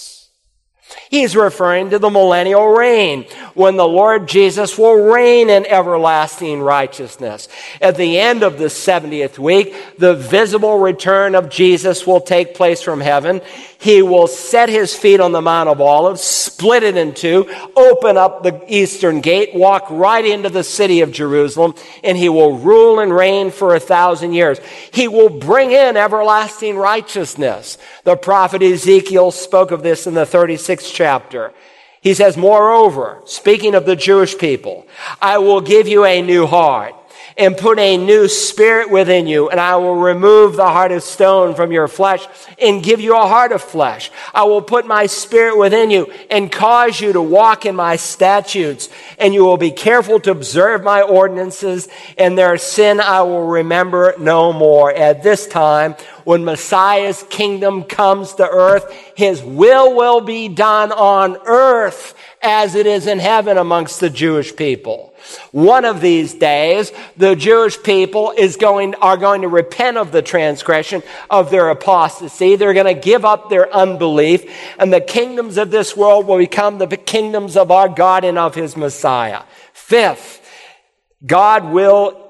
He's referring to the millennial reign when the Lord Jesus will reign in everlasting righteousness. At the end of the 70th week, the visible return of Jesus will take place from heaven. He will set his feet on the Mount of Olives, split it in two, open up the eastern gate, walk right into the city of Jerusalem, and he will rule and reign for a thousand years. He will bring in everlasting righteousness. The prophet Ezekiel spoke of this in the 36th chapter. He says, moreover, speaking of the Jewish people, I will give you a new heart and put a new spirit within you, and I will remove the heart of stone from your flesh and give you a heart of flesh. I will put my spirit within you and cause you to walk in my statutes, and you will be careful to observe my ordinances, and their sin I will remember no more. At this time, when Messiah's kingdom comes to earth, his will will be done on earth as it is in heaven amongst the Jewish people. One of these days, the Jewish people is going, are going to repent of the transgression of their apostasy. They're going to give up their unbelief, and the kingdoms of this world will become the kingdoms of our God and of his Messiah. Fifth, God will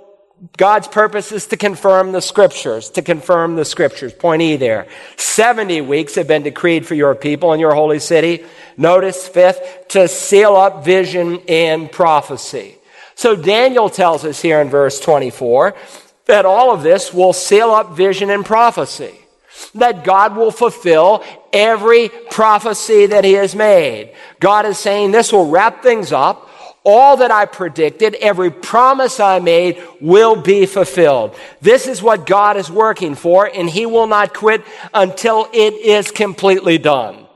God's purpose is to confirm the scriptures, to confirm the scriptures. Point E there. 70 weeks have been decreed for your people in your holy city. Notice, fifth, to seal up vision and prophecy. So Daniel tells us here in verse 24 that all of this will seal up vision and prophecy. That God will fulfill every prophecy that He has made. God is saying this will wrap things up all that I predicted, every promise I made will be fulfilled. This is what God is working for, and He will not quit until it is completely done.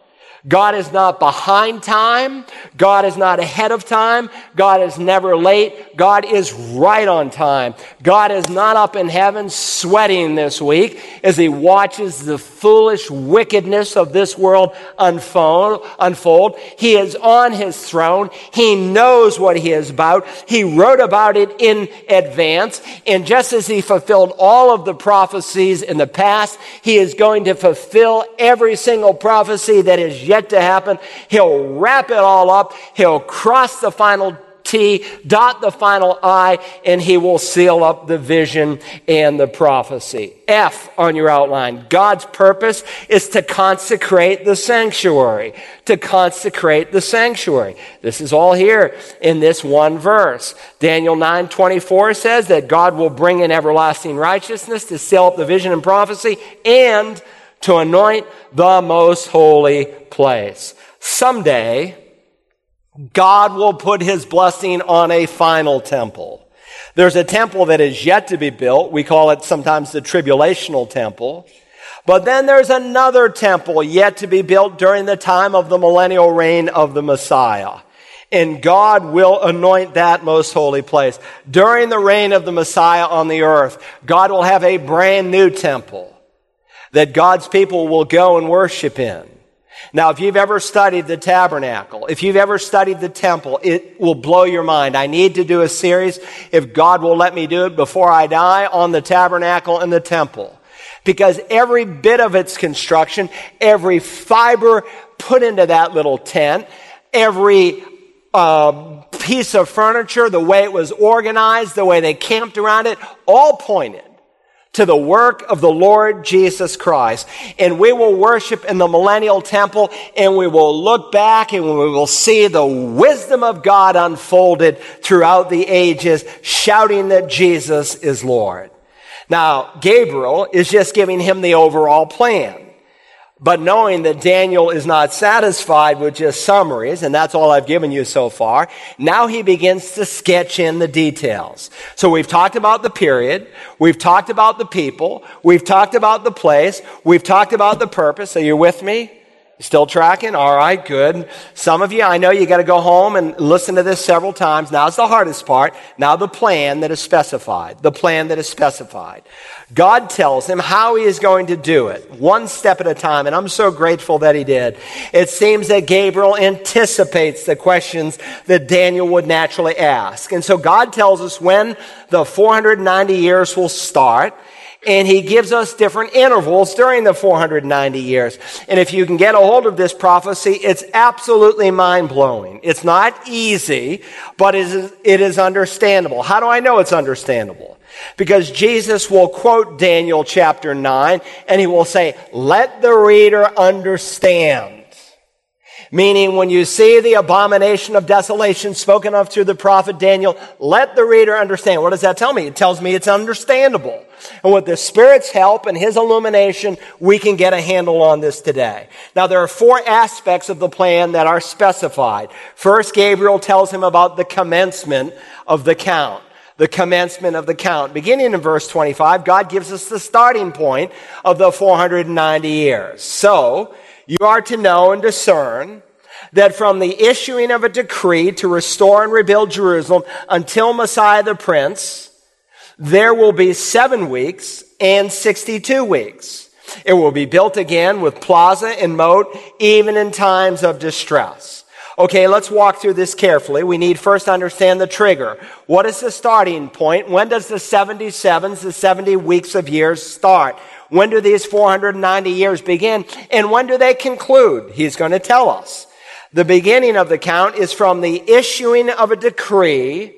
God is not behind time. God is not ahead of time. God is never late. God is right on time. God is not up in heaven sweating this week as he watches the foolish wickedness of this world unfold. He is on his throne. He knows what he is about. He wrote about it in advance. And just as he fulfilled all of the prophecies in the past, he is going to fulfill every single prophecy that is yet yet to happen. He'll wrap it all up. He'll cross the final T, dot the final I, and he will seal up the vision and the prophecy. F on your outline. God's purpose is to consecrate the sanctuary. To consecrate the sanctuary. This is all here in this one verse. Daniel 9 24 says that God will bring in everlasting righteousness to seal up the vision and prophecy and to anoint the most holy place. Someday, God will put his blessing on a final temple. There's a temple that is yet to be built. We call it sometimes the tribulational temple. But then there's another temple yet to be built during the time of the millennial reign of the Messiah. And God will anoint that most holy place. During the reign of the Messiah on the earth, God will have a brand new temple that God's people will go and worship in. Now, if you've ever studied the tabernacle, if you've ever studied the temple, it will blow your mind. I need to do a series, if God will let me do it before I die, on the tabernacle and the temple. Because every bit of its construction, every fiber put into that little tent, every uh, piece of furniture, the way it was organized, the way they camped around it, all pointed to the work of the Lord Jesus Christ. And we will worship in the millennial temple and we will look back and we will see the wisdom of God unfolded throughout the ages, shouting that Jesus is Lord. Now, Gabriel is just giving him the overall plan. But knowing that Daniel is not satisfied with just summaries, and that's all I've given you so far, now he begins to sketch in the details. So we've talked about the period, we've talked about the people, we've talked about the place, we've talked about the purpose. Are you with me? Still tracking? All right, good. Some of you, I know you got to go home and listen to this several times. Now's the hardest part. Now the plan that is specified. The plan that is specified. God tells him how he is going to do it, one step at a time, and I'm so grateful that he did. It seems that Gabriel anticipates the questions that Daniel would naturally ask. And so God tells us when the 490 years will start and he gives us different intervals during the 490 years. And if you can get a hold of this prophecy, it's absolutely mind blowing. It's not easy, but it is, it is understandable. How do I know it's understandable? Because Jesus will quote Daniel chapter 9 and he will say, let the reader understand. Meaning, when you see the abomination of desolation spoken of through the prophet Daniel, let the reader understand. What does that tell me? It tells me it's understandable. And with the Spirit's help and His illumination, we can get a handle on this today. Now, there are four aspects of the plan that are specified. First, Gabriel tells him about the commencement of the count the commencement of the count. Beginning in verse 25, God gives us the starting point of the 490 years. So, you are to know and discern that from the issuing of a decree to restore and rebuild Jerusalem until Messiah the Prince, there will be seven weeks and 62 weeks. It will be built again with plaza and moat, even in times of distress. Okay, let's walk through this carefully. We need first understand the trigger. What is the starting point? When does the 77s, the 70 weeks of years start? When do these 490 years begin? And when do they conclude? He's going to tell us. The beginning of the count is from the issuing of a decree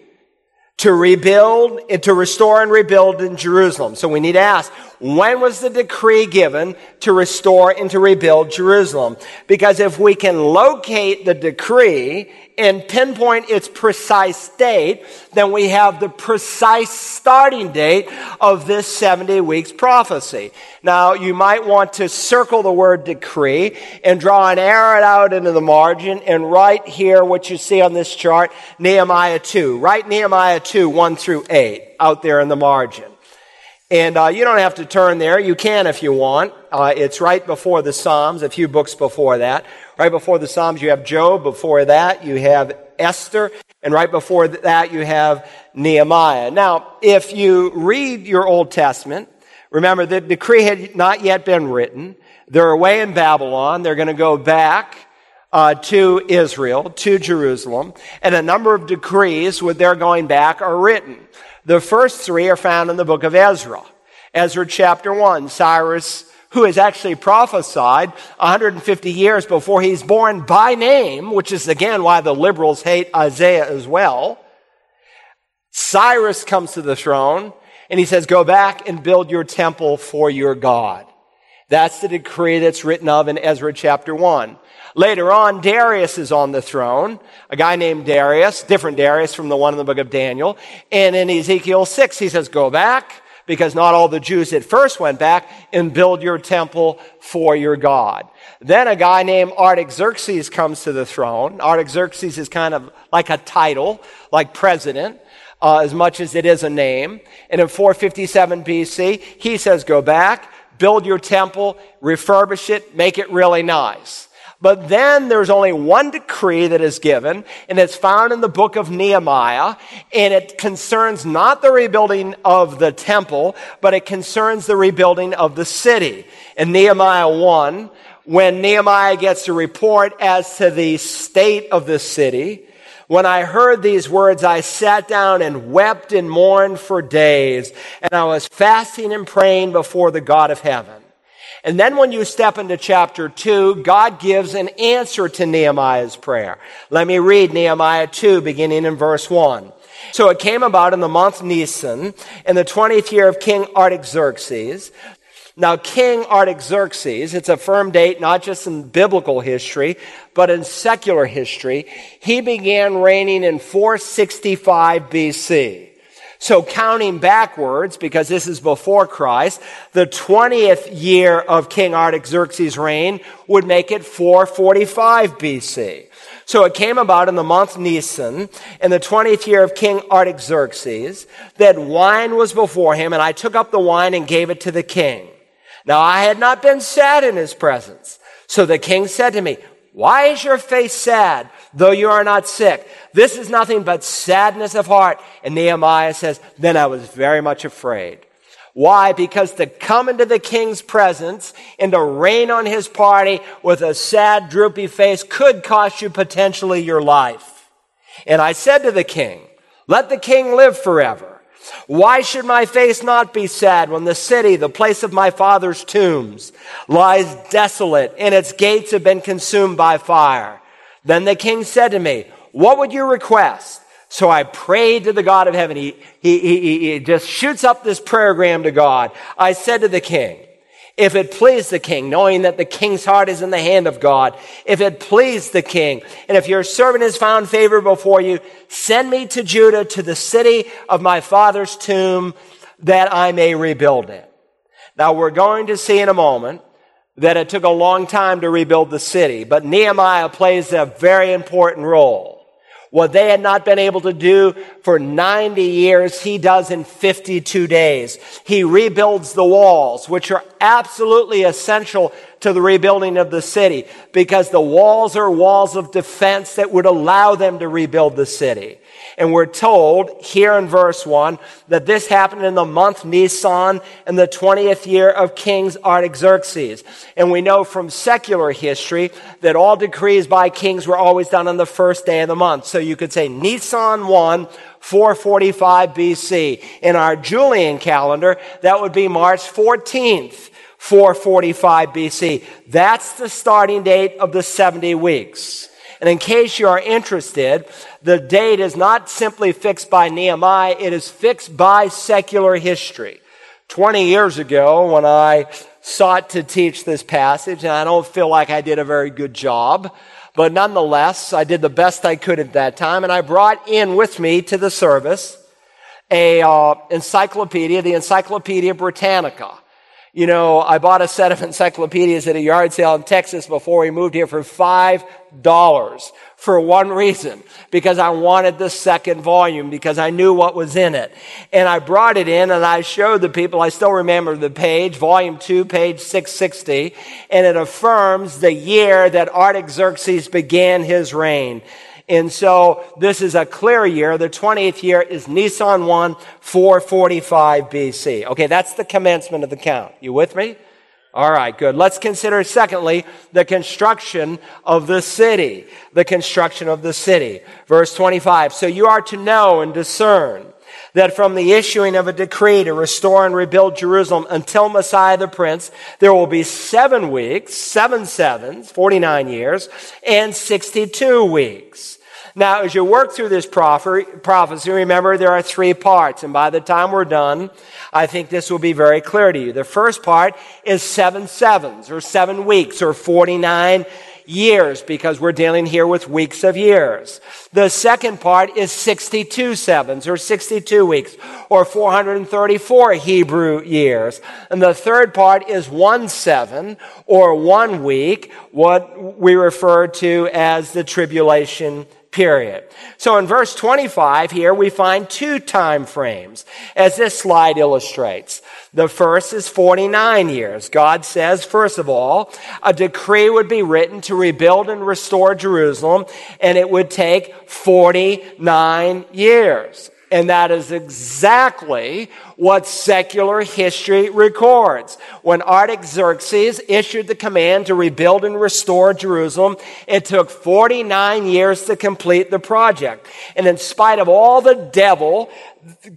to rebuild, to restore and rebuild in Jerusalem. So we need to ask, when was the decree given to restore and to rebuild Jerusalem? Because if we can locate the decree and pinpoint its precise date, then we have the precise starting date of this 70 weeks prophecy. Now, you might want to circle the word decree and draw an arrow out into the margin and write here what you see on this chart, Nehemiah 2. Write Nehemiah 2, 1 through 8 out there in the margin. And uh, you don't have to turn there. You can if you want. Uh, it's right before the Psalms, a few books before that. Right before the Psalms, you have Job. Before that, you have Esther. And right before that, you have Nehemiah. Now, if you read your Old Testament, remember the decree had not yet been written. They're away in Babylon. They're going to go back uh, to Israel, to Jerusalem. And a number of decrees with their going back are written. The first three are found in the book of Ezra. Ezra chapter 1, Cyrus, who is actually prophesied 150 years before he's born by name, which is again why the liberals hate Isaiah as well. Cyrus comes to the throne and he says, Go back and build your temple for your God. That's the decree that's written of in Ezra chapter 1. Later on, Darius is on the throne, a guy named Darius, different Darius from the one in the book of Daniel. And in Ezekiel 6, he says, Go back, because not all the Jews at first went back, and build your temple for your God. Then a guy named Artaxerxes comes to the throne. Artaxerxes is kind of like a title, like president. Uh, as much as it is a name. And in 457 BC, he says, Go back, build your temple, refurbish it, make it really nice. But then there's only one decree that is given, and it's found in the book of Nehemiah, and it concerns not the rebuilding of the temple, but it concerns the rebuilding of the city. In Nehemiah 1, when Nehemiah gets a report as to the state of the city, when I heard these words, I sat down and wept and mourned for days, and I was fasting and praying before the God of heaven. And then when you step into chapter 2, God gives an answer to Nehemiah's prayer. Let me read Nehemiah 2, beginning in verse 1. So it came about in the month Nisan, in the 20th year of King Artaxerxes. Now, King Artaxerxes, it's a firm date not just in biblical history, but in secular history. He began reigning in 465 BC. So counting backwards, because this is before Christ, the 20th year of King Artaxerxes' reign would make it 445 BC. So it came about in the month Nisan, in the 20th year of King Artaxerxes, that wine was before him, and I took up the wine and gave it to the king. Now I had not been sad in his presence. So the king said to me, why is your face sad, though you are not sick? This is nothing but sadness of heart. And Nehemiah says, Then I was very much afraid. Why? Because to come into the king's presence and to reign on his party with a sad, droopy face could cost you potentially your life. And I said to the king, Let the king live forever. Why should my face not be sad when the city, the place of my father's tombs, lies desolate and its gates have been consumed by fire? Then the king said to me, What would you request? So I prayed to the God of heaven. He, he, he, he just shoots up this prayergram to God. I said to the king, if it pleased the king, knowing that the king's heart is in the hand of God, if it pleased the king, and if your servant has found favor before you, send me to Judah, to the city of my father's tomb, that I may rebuild it. Now we're going to see in a moment that it took a long time to rebuild the city, but Nehemiah plays a very important role. What they had not been able to do for 90 years, he does in 52 days. He rebuilds the walls, which are absolutely essential to the rebuilding of the city because the walls are walls of defense that would allow them to rebuild the city. And we're told here in verse 1 that this happened in the month Nisan in the 20th year of King Artaxerxes. And we know from secular history that all decrees by kings were always done on the first day of the month. So you could say Nisan 1, 445 BC. In our Julian calendar, that would be March 14th. 445 BC. That's the starting date of the 70 weeks. And in case you are interested, the date is not simply fixed by Nehemiah, it is fixed by secular history. 20 years ago, when I sought to teach this passage, and I don't feel like I did a very good job, but nonetheless, I did the best I could at that time, and I brought in with me to the service a uh, encyclopedia, the Encyclopedia Britannica. You know, I bought a set of encyclopedias at a yard sale in Texas before we moved here for five dollars for one reason because I wanted the second volume because I knew what was in it. And I brought it in and I showed the people, I still remember the page, volume 2, page 660, and it affirms the year that Artaxerxes began his reign. And so this is a clear year. The 20th year is Nisan 1, 445 BC. Okay, that's the commencement of the count. You with me? All right, good. Let's consider, secondly, the construction of the city. The construction of the city. Verse 25. So you are to know and discern that from the issuing of a decree to restore and rebuild Jerusalem until Messiah the Prince, there will be seven weeks, seven sevens, 49 years, and 62 weeks. Now, as you work through this prophecy, remember there are three parts. And by the time we're done, I think this will be very clear to you. The first part is seven sevens, or seven weeks, or 49 years, because we're dealing here with weeks of years. The second part is 62 sevens, or 62 weeks, or 434 Hebrew years. And the third part is one seven, or one week, what we refer to as the tribulation period. So in verse 25 here, we find two time frames, as this slide illustrates. The first is 49 years. God says, first of all, a decree would be written to rebuild and restore Jerusalem, and it would take 49 years. And that is exactly what secular history records. When Artaxerxes issued the command to rebuild and restore Jerusalem, it took 49 years to complete the project. And in spite of all the devil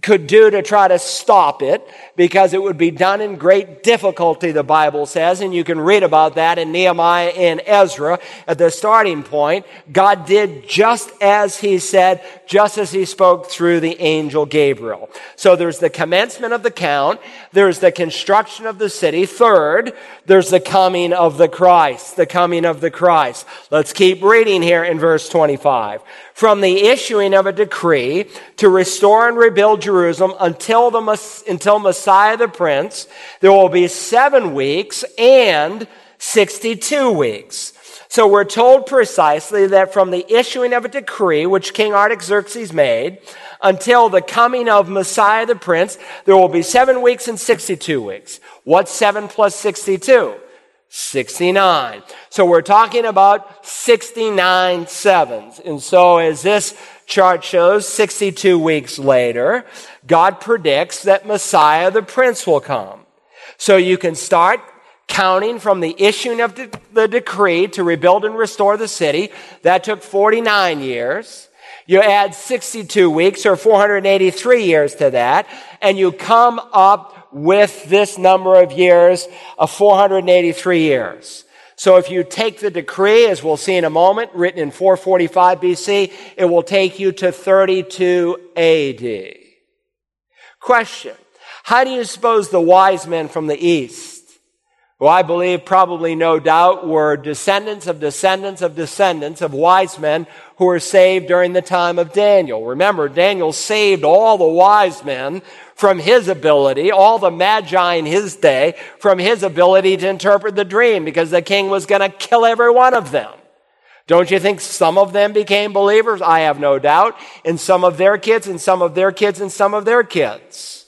could do to try to stop it because it would be done in great difficulty, the Bible says, and you can read about that in Nehemiah and Ezra at the starting point. God did just as he said, just as he spoke through the angel Gabriel. So there's the commencement of the count, there's the construction of the city. Third, there's the coming of the Christ, the coming of the Christ. Let's keep reading here in verse 25 from the issuing of a decree to restore and rebuild Jerusalem until the until Messiah the Prince, there will be seven weeks and 62 weeks. So we're told precisely that from the issuing of a decree, which King Artaxerxes made, until the coming of Messiah the Prince, there will be seven weeks and 62 weeks. What's seven plus 62? 69. So we're talking about 69 sevens. And so as this chart shows, 62 weeks later, God predicts that Messiah the Prince will come. So you can start counting from the issuing of the decree to rebuild and restore the city. That took 49 years. You add 62 weeks or 483 years to that, and you come up with this number of years of 483 years. So if you take the decree, as we'll see in a moment, written in 445 BC, it will take you to 32 AD. Question. How do you suppose the wise men from the east who I believe probably no doubt were descendants of descendants of descendants of wise men who were saved during the time of Daniel. Remember, Daniel saved all the wise men from his ability, all the magi in his day, from his ability to interpret the dream because the king was going to kill every one of them. Don't you think some of them became believers? I have no doubt. And some of their kids, and some of their kids, and some of their kids.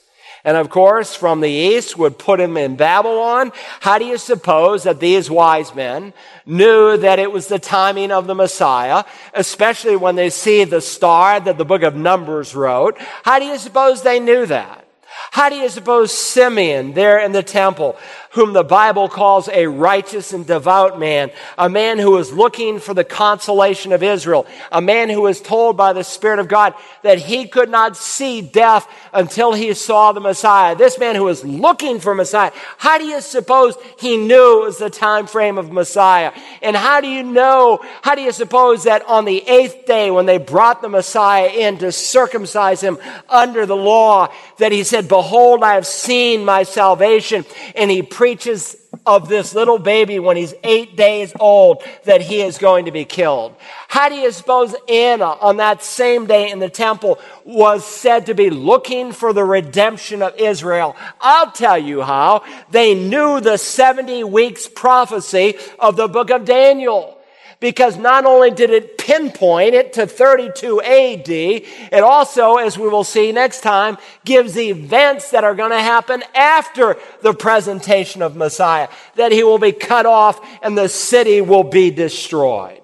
And of course, from the east would put him in Babylon. How do you suppose that these wise men knew that it was the timing of the Messiah, especially when they see the star that the book of Numbers wrote? How do you suppose they knew that? How do you suppose Simeon there in the temple, whom the Bible calls a righteous and devout man, a man who was looking for the consolation of Israel, a man who was told by the Spirit of God that he could not see death until he saw the Messiah. This man who was looking for Messiah, how do you suppose he knew it was the time frame of Messiah? And how do you know, how do you suppose that on the eighth day when they brought the Messiah in to circumcise him under the law, that he said, Behold, I have seen my salvation. And he preaches of this little baby when he's eight days old that he is going to be killed. How do you suppose Anna on that same day in the temple was said to be looking for the redemption of Israel? I'll tell you how. They knew the 70 weeks prophecy of the book of Daniel because not only did it pinpoint it to 32 AD, it also, as we will see next time, gives events that are going to happen after the presentation of Messiah, that he will be cut off and the city will be destroyed.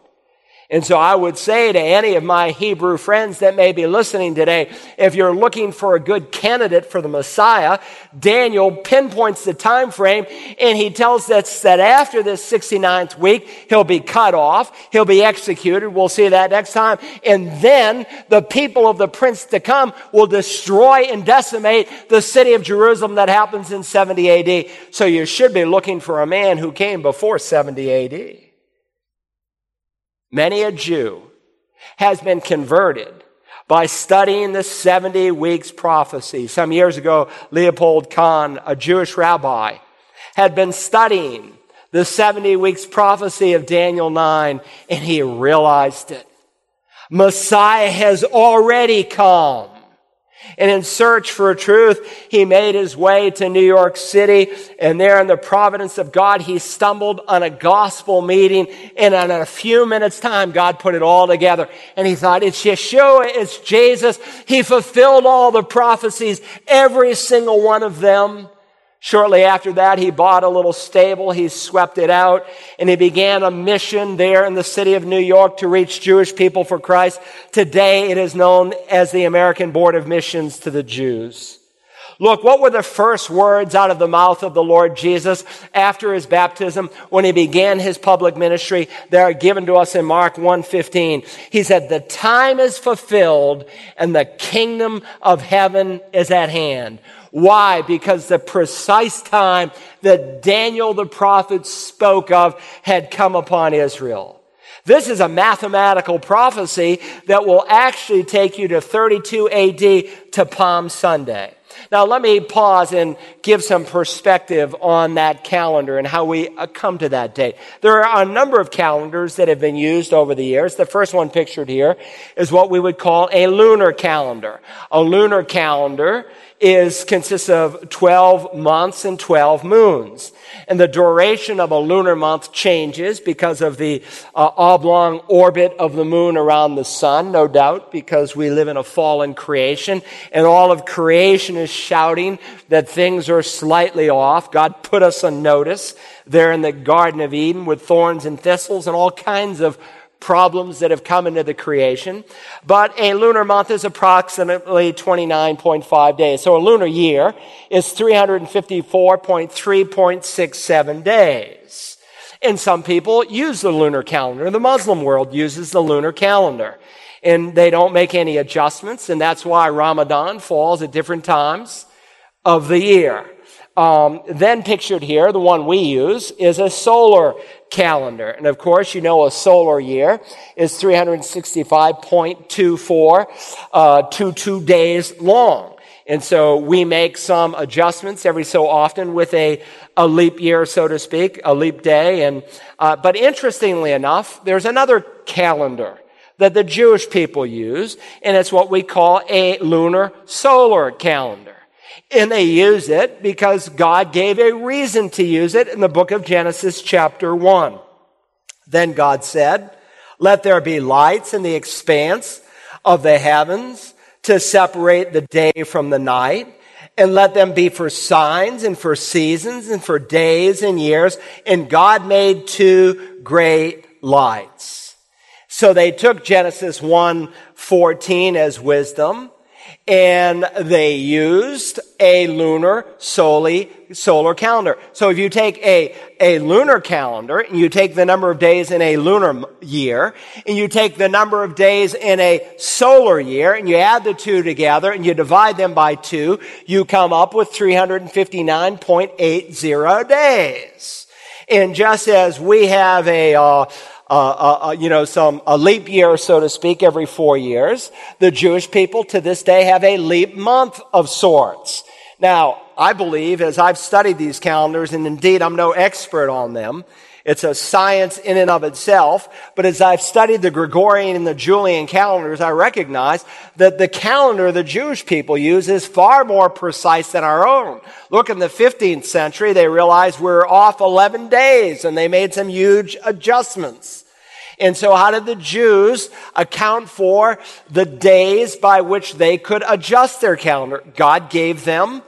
And so I would say to any of my Hebrew friends that may be listening today, if you're looking for a good candidate for the Messiah, Daniel pinpoints the time frame and he tells us that after this 69th week, he'll be cut off, he'll be executed. We'll see that next time. And then the people of the prince to come will destroy and decimate the city of Jerusalem that happens in 70 AD. So you should be looking for a man who came before 70 AD many a Jew has been converted by studying the 70 weeks prophecy. Some years ago, Leopold Cohn, a Jewish rabbi, had been studying the 70 weeks prophecy of Daniel 9 and he realized it. Messiah has already come. And in search for truth, he made his way to New York City. And there in the providence of God, he stumbled on a gospel meeting. And in a few minutes time, God put it all together. And he thought, it's Yeshua, it's Jesus. He fulfilled all the prophecies, every single one of them. Shortly after that, he bought a little stable. He swept it out and he began a mission there in the city of New York to reach Jewish people for Christ. Today, it is known as the American Board of Missions to the Jews. Look, what were the first words out of the mouth of the Lord Jesus after his baptism when he began his public ministry? They are given to us in Mark 1:15. He said, "The time is fulfilled and the kingdom of heaven is at hand." Why? Because the precise time that Daniel the prophet spoke of had come upon Israel. This is a mathematical prophecy that will actually take you to 32 AD to Palm Sunday. Now, let me pause and give some perspective on that calendar and how we uh, come to that date. There are a number of calendars that have been used over the years. The first one pictured here is what we would call a lunar calendar. A lunar calendar is consists of 12 months and 12 moons. And the duration of a lunar month changes because of the uh, oblong orbit of the moon around the sun, no doubt, because we live in a fallen creation and all of creation is shouting that things are slightly off. God put us on notice there in the Garden of Eden with thorns and thistles and all kinds of problems that have come into the creation. But a lunar month is approximately 29.5 days. So a lunar year is 354.3.67 days. And some people use the lunar calendar. The Muslim world uses the lunar calendar. And they don't make any adjustments. And that's why Ramadan falls at different times of the year. Um, then pictured here, the one we use, is a solar calendar. And of course, you know a solar year is 365.24, uh, 22 days long. And so we make some adjustments every so often with a, a leap year, so to speak, a leap day. And, uh, but interestingly enough, there's another calendar that the Jewish people use, and it's what we call a lunar solar calendar. And they use it because God gave a reason to use it in the book of Genesis, chapter 1. Then God said, Let there be lights in the expanse of the heavens to separate the day from the night. And let them be for signs and for seasons and for days and years. And God made two great lights. So they took Genesis 1 14 as wisdom and they used a lunar solely solar calendar. So if you take a, a lunar calendar and you take the number of days in a lunar year and you take the number of days in a solar year and you add the two together and you divide them by two, you come up with 359.80 days. And just as we have a, uh, uh, uh, uh, you know, some, a leap year, so to speak, every four years. The Jewish people to this day have a leap month of sorts. Now, I believe, as I've studied these calendars, and indeed I'm no expert on them, it's a science in and of itself. But as I've studied the Gregorian and the Julian calendars, I recognize that the calendar the Jewish people use is far more precise than our own. Look, in the 15th century, they realized we're off 11 days and they made some huge adjustments. And so how did the Jews account for the days by which they could adjust their calendar? God gave them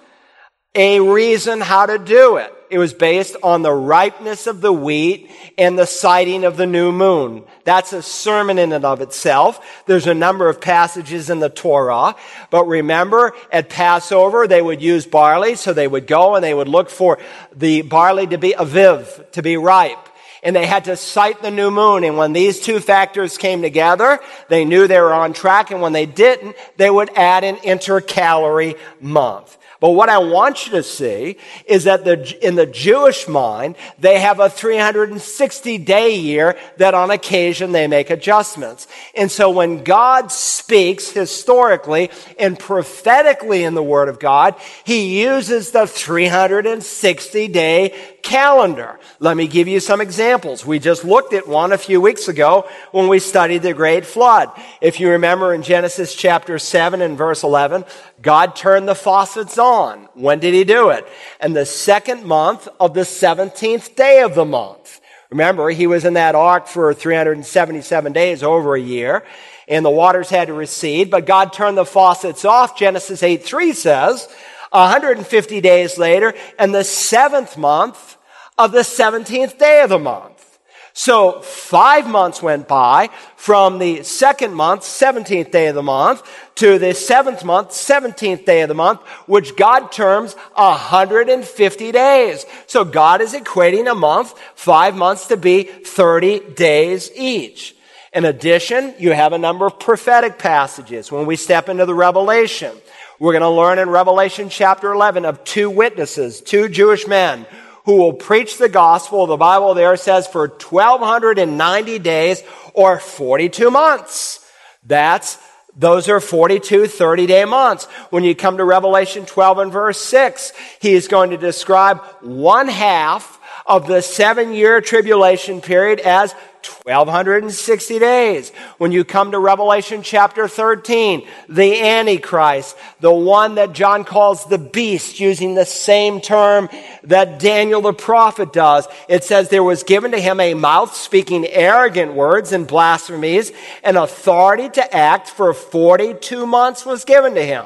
a reason how to do it. It was based on the ripeness of the wheat and the sighting of the new moon. That's a sermon in and of itself. There's a number of passages in the Torah. But remember, at Passover, they would use barley, so they would go and they would look for the barley to be aviv, to be ripe and they had to sight the new moon. And when these two factors came together, they knew they were on track. And when they didn't, they would add an intercalary month. But what I want you to see is that the, in the Jewish mind, they have a 360 day year that on occasion they make adjustments. And so when God speaks historically and prophetically in the Word of God, He uses the 360 day calendar. Let me give you some examples. We just looked at one a few weeks ago when we studied the great flood. If you remember in Genesis chapter 7 and verse 11, God turned the faucets on. When did he do it? And the second month of the 17th day of the month. Remember, he was in that ark for 377 days, over a year, and the waters had to recede, but God turned the faucets off. Genesis 8 3 says, 150 days later, and the seventh month of the 17th day of the month. So five months went by from the second month, 17th day of the month, to the seventh month, 17th day of the month, which God terms 150 days. So God is equating a month, five months to be 30 days each. In addition, you have a number of prophetic passages when we step into the Revelation. We're going to learn in Revelation chapter 11 of two witnesses, two Jewish men who will preach the gospel. The Bible there says for 1290 days or 42 months. That's those are 42 30 day months. When you come to Revelation 12 and verse 6, he is going to describe one half of the seven year tribulation period as 1260 days. When you come to Revelation chapter 13, the Antichrist, the one that John calls the beast, using the same term that Daniel the prophet does, it says there was given to him a mouth speaking arrogant words and blasphemies, and authority to act for 42 months was given to him.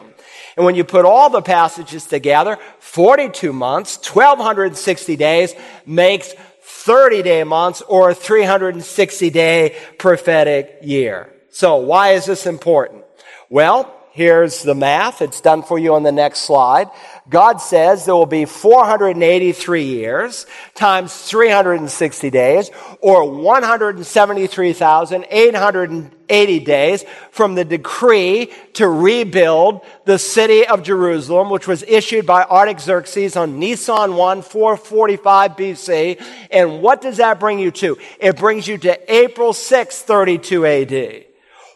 And when you put all the passages together, 42 months, 1260 days makes 30 day months or 360 day prophetic year. So why is this important? Well, here's the math. It's done for you on the next slide. God says there will be 483 years times 360 days or 173,880 days from the decree to rebuild the city of Jerusalem, which was issued by Artaxerxes on Nisan 1, 445 BC. And what does that bring you to? It brings you to April 6, 32 AD.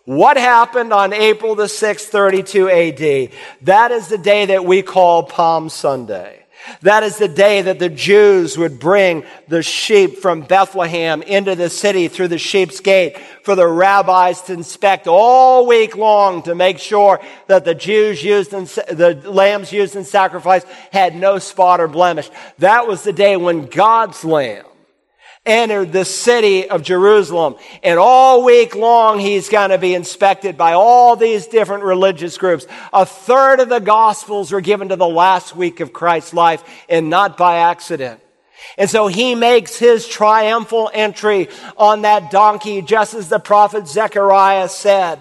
What happened on April the 6th, 32 AD? That is the day that we call Palm Sunday. That is the day that the Jews would bring the sheep from Bethlehem into the city through the sheep's gate for the rabbis to inspect all week long to make sure that the Jews used in, the lambs used in sacrifice had no spot or blemish. That was the day when God's lamb entered the city of Jerusalem. And all week long, he's going to be inspected by all these different religious groups. A third of the gospels were given to the last week of Christ's life and not by accident. And so he makes his triumphal entry on that donkey, just as the prophet Zechariah said.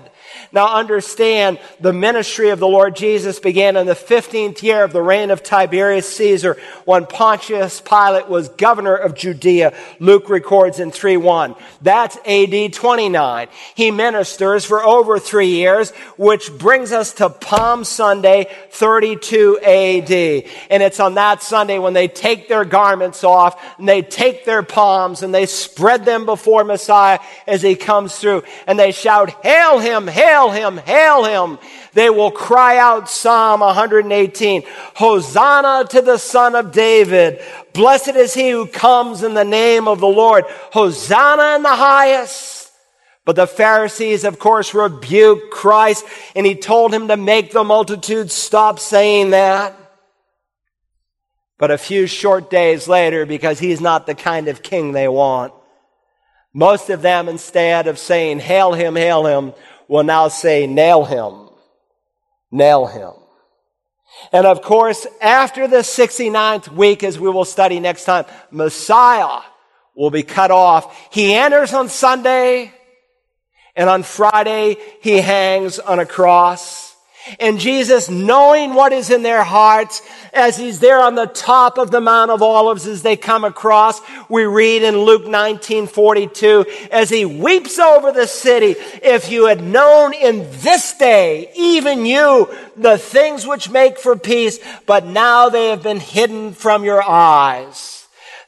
Now understand the ministry of the Lord Jesus began in the 15th year of the reign of Tiberius Caesar when Pontius Pilate was governor of Judea. Luke records in 3-1. That's AD 29. He ministers for over three years, which brings us to Palm Sunday 32 AD. And it's on that Sunday when they take their garments off and they take their palms and they spread them before Messiah as he comes through and they shout, Hail him, hail Hail him, hail him. They will cry out Psalm 118, Hosanna to the son of David. Blessed is he who comes in the name of the Lord. Hosanna in the highest. But the Pharisees, of course, rebuked Christ and he told him to make the multitude stop saying that. But a few short days later, because he's not the kind of king they want, most of them, instead of saying, Hail him, hail him, will now say, nail him, nail him. And of course, after the 69th week, as we will study next time, Messiah will be cut off. He enters on Sunday, and on Friday, he hangs on a cross. And Jesus, knowing what is in their hearts, as he's there on the top of the Mount of Olives as they come across, we read in Luke 19, 42, as he weeps over the city, if you had known in this day, even you, the things which make for peace, but now they have been hidden from your eyes.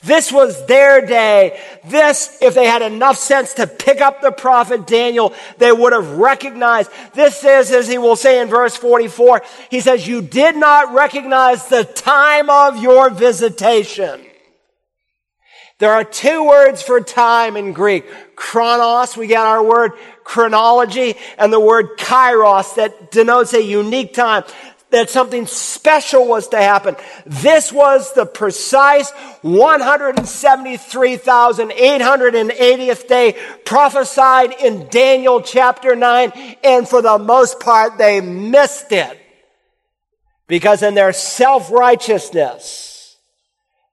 This was their day. This, if they had enough sense to pick up the prophet Daniel, they would have recognized. This is, as he will say in verse 44, he says, you did not recognize the time of your visitation. There are two words for time in Greek. Chronos, we get our word chronology, and the word kairos that denotes a unique time that something special was to happen. This was the precise 173,880th day prophesied in Daniel chapter 9, and for the most part, they missed it. Because in their self-righteousness,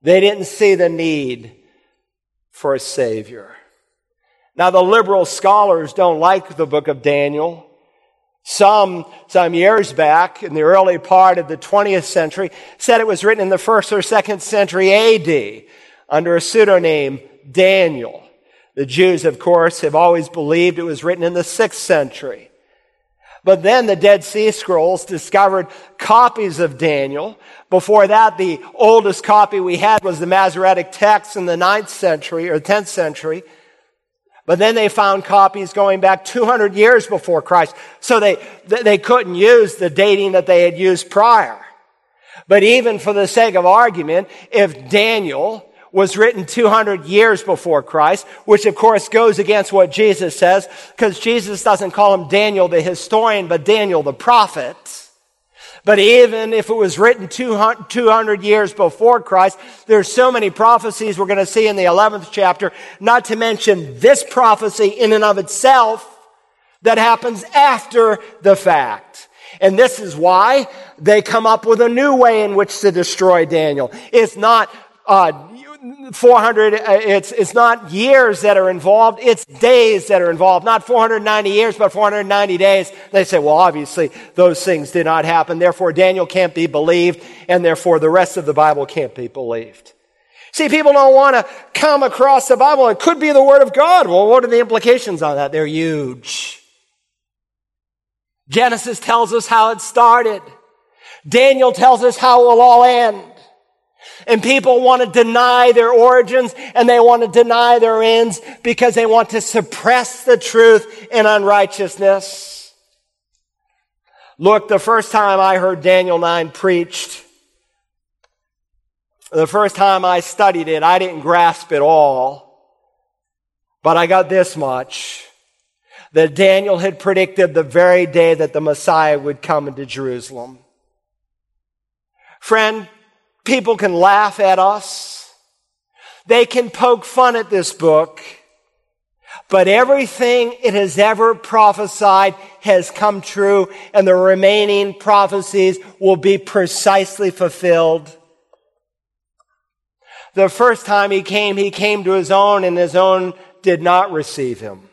they didn't see the need for a Savior. Now, the liberal scholars don't like the book of Daniel. Some, some years back in the early part of the 20th century said it was written in the first or second century AD under a pseudonym Daniel. The Jews, of course, have always believed it was written in the sixth century. But then the Dead Sea Scrolls discovered copies of Daniel. Before that, the oldest copy we had was the Masoretic text in the ninth century or 10th century. But then they found copies going back 200 years before Christ. So they, they couldn't use the dating that they had used prior. But even for the sake of argument, if Daniel was written 200 years before Christ, which of course goes against what Jesus says, because Jesus doesn't call him Daniel the historian, but Daniel the prophet. But even if it was written 200 years before Christ, there's so many prophecies we're going to see in the 11th chapter, not to mention this prophecy in and of itself that happens after the fact. And this is why they come up with a new way in which to destroy Daniel. It's not uh, 400, uh, it's, it's not years that are involved, it's days that are involved. Not 490 years, but 490 days. They say, well, obviously, those things did not happen. Therefore, Daniel can't be believed, and therefore, the rest of the Bible can't be believed. See, people don't want to come across the Bible. It could be the Word of God. Well, what are the implications on that? They're huge. Genesis tells us how it started. Daniel tells us how it will all end. And people want to deny their origins and they want to deny their ends because they want to suppress the truth in unrighteousness. Look, the first time I heard Daniel 9 preached, the first time I studied it, I didn't grasp it all. But I got this much that Daniel had predicted the very day that the Messiah would come into Jerusalem. Friend, People can laugh at us. They can poke fun at this book, but everything it has ever prophesied has come true, and the remaining prophecies will be precisely fulfilled. The first time he came, he came to his own, and his own did not receive him.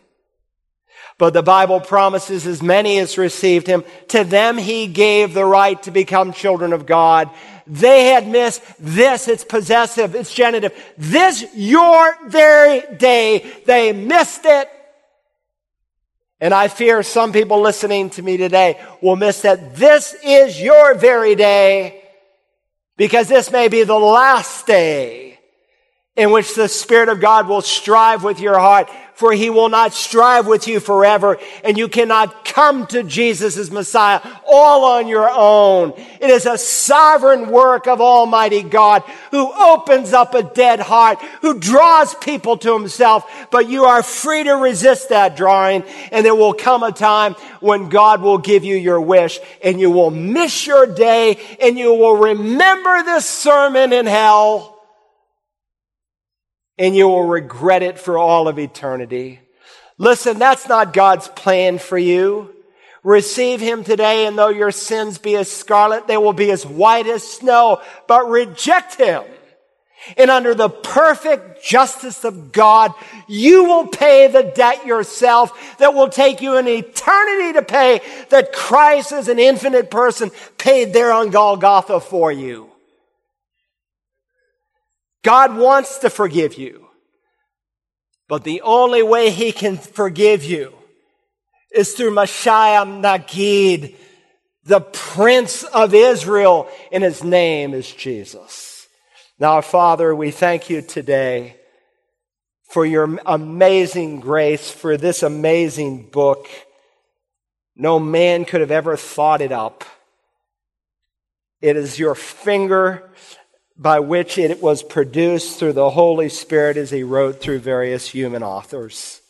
But the Bible promises as many as received him, to them he gave the right to become children of God. They had missed this, it's possessive, it's genitive. This your very day, they missed it. And I fear some people listening to me today will miss that this is your very day because this may be the last day in which the Spirit of God will strive with your heart for he will not strive with you forever, and you cannot come to Jesus as Messiah all on your own. It is a sovereign work of Almighty God who opens up a dead heart, who draws people to himself, but you are free to resist that drawing, and there will come a time when God will give you your wish, and you will miss your day, and you will remember this sermon in hell and you will regret it for all of eternity. Listen, that's not God's plan for you. Receive him today, and though your sins be as scarlet, they will be as white as snow, but reject him. And under the perfect justice of God, you will pay the debt yourself that will take you an eternity to pay that Christ as an infinite person paid there on Golgotha for you. God wants to forgive you. But the only way he can forgive you is through Messiah Nagid, the Prince of Israel, and his name is Jesus. Now, Father, we thank you today for your amazing grace, for this amazing book. No man could have ever thought it up. It is your finger by which it was produced through the Holy Spirit as he wrote through various human authors.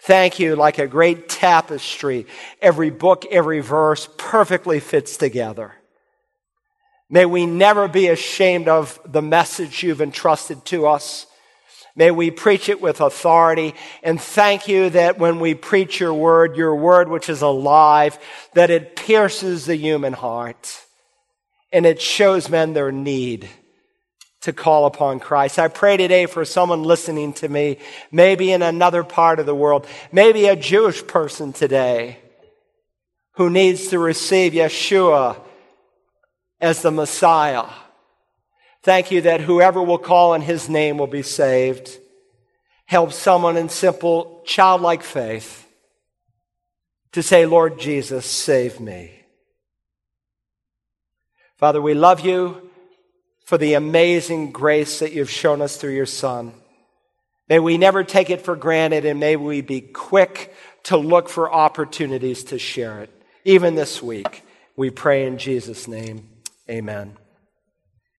Thank you, like a great tapestry. Every book, every verse perfectly fits together. May we never be ashamed of the message you've entrusted to us. May we preach it with authority. And thank you that when we preach your word, your word which is alive, that it pierces the human heart and it shows men their need to call upon Christ. I pray today for someone listening to me, maybe in another part of the world, maybe a Jewish person today who needs to receive Yeshua as the Messiah. Thank you that whoever will call in his name will be saved. Help someone in simple childlike faith to say, Lord Jesus, save me. Father, we love you for the amazing grace that you've shown us through your Son. May we never take it for granted and may we be quick to look for opportunities to share it. Even this week, we pray in Jesus' name. Amen.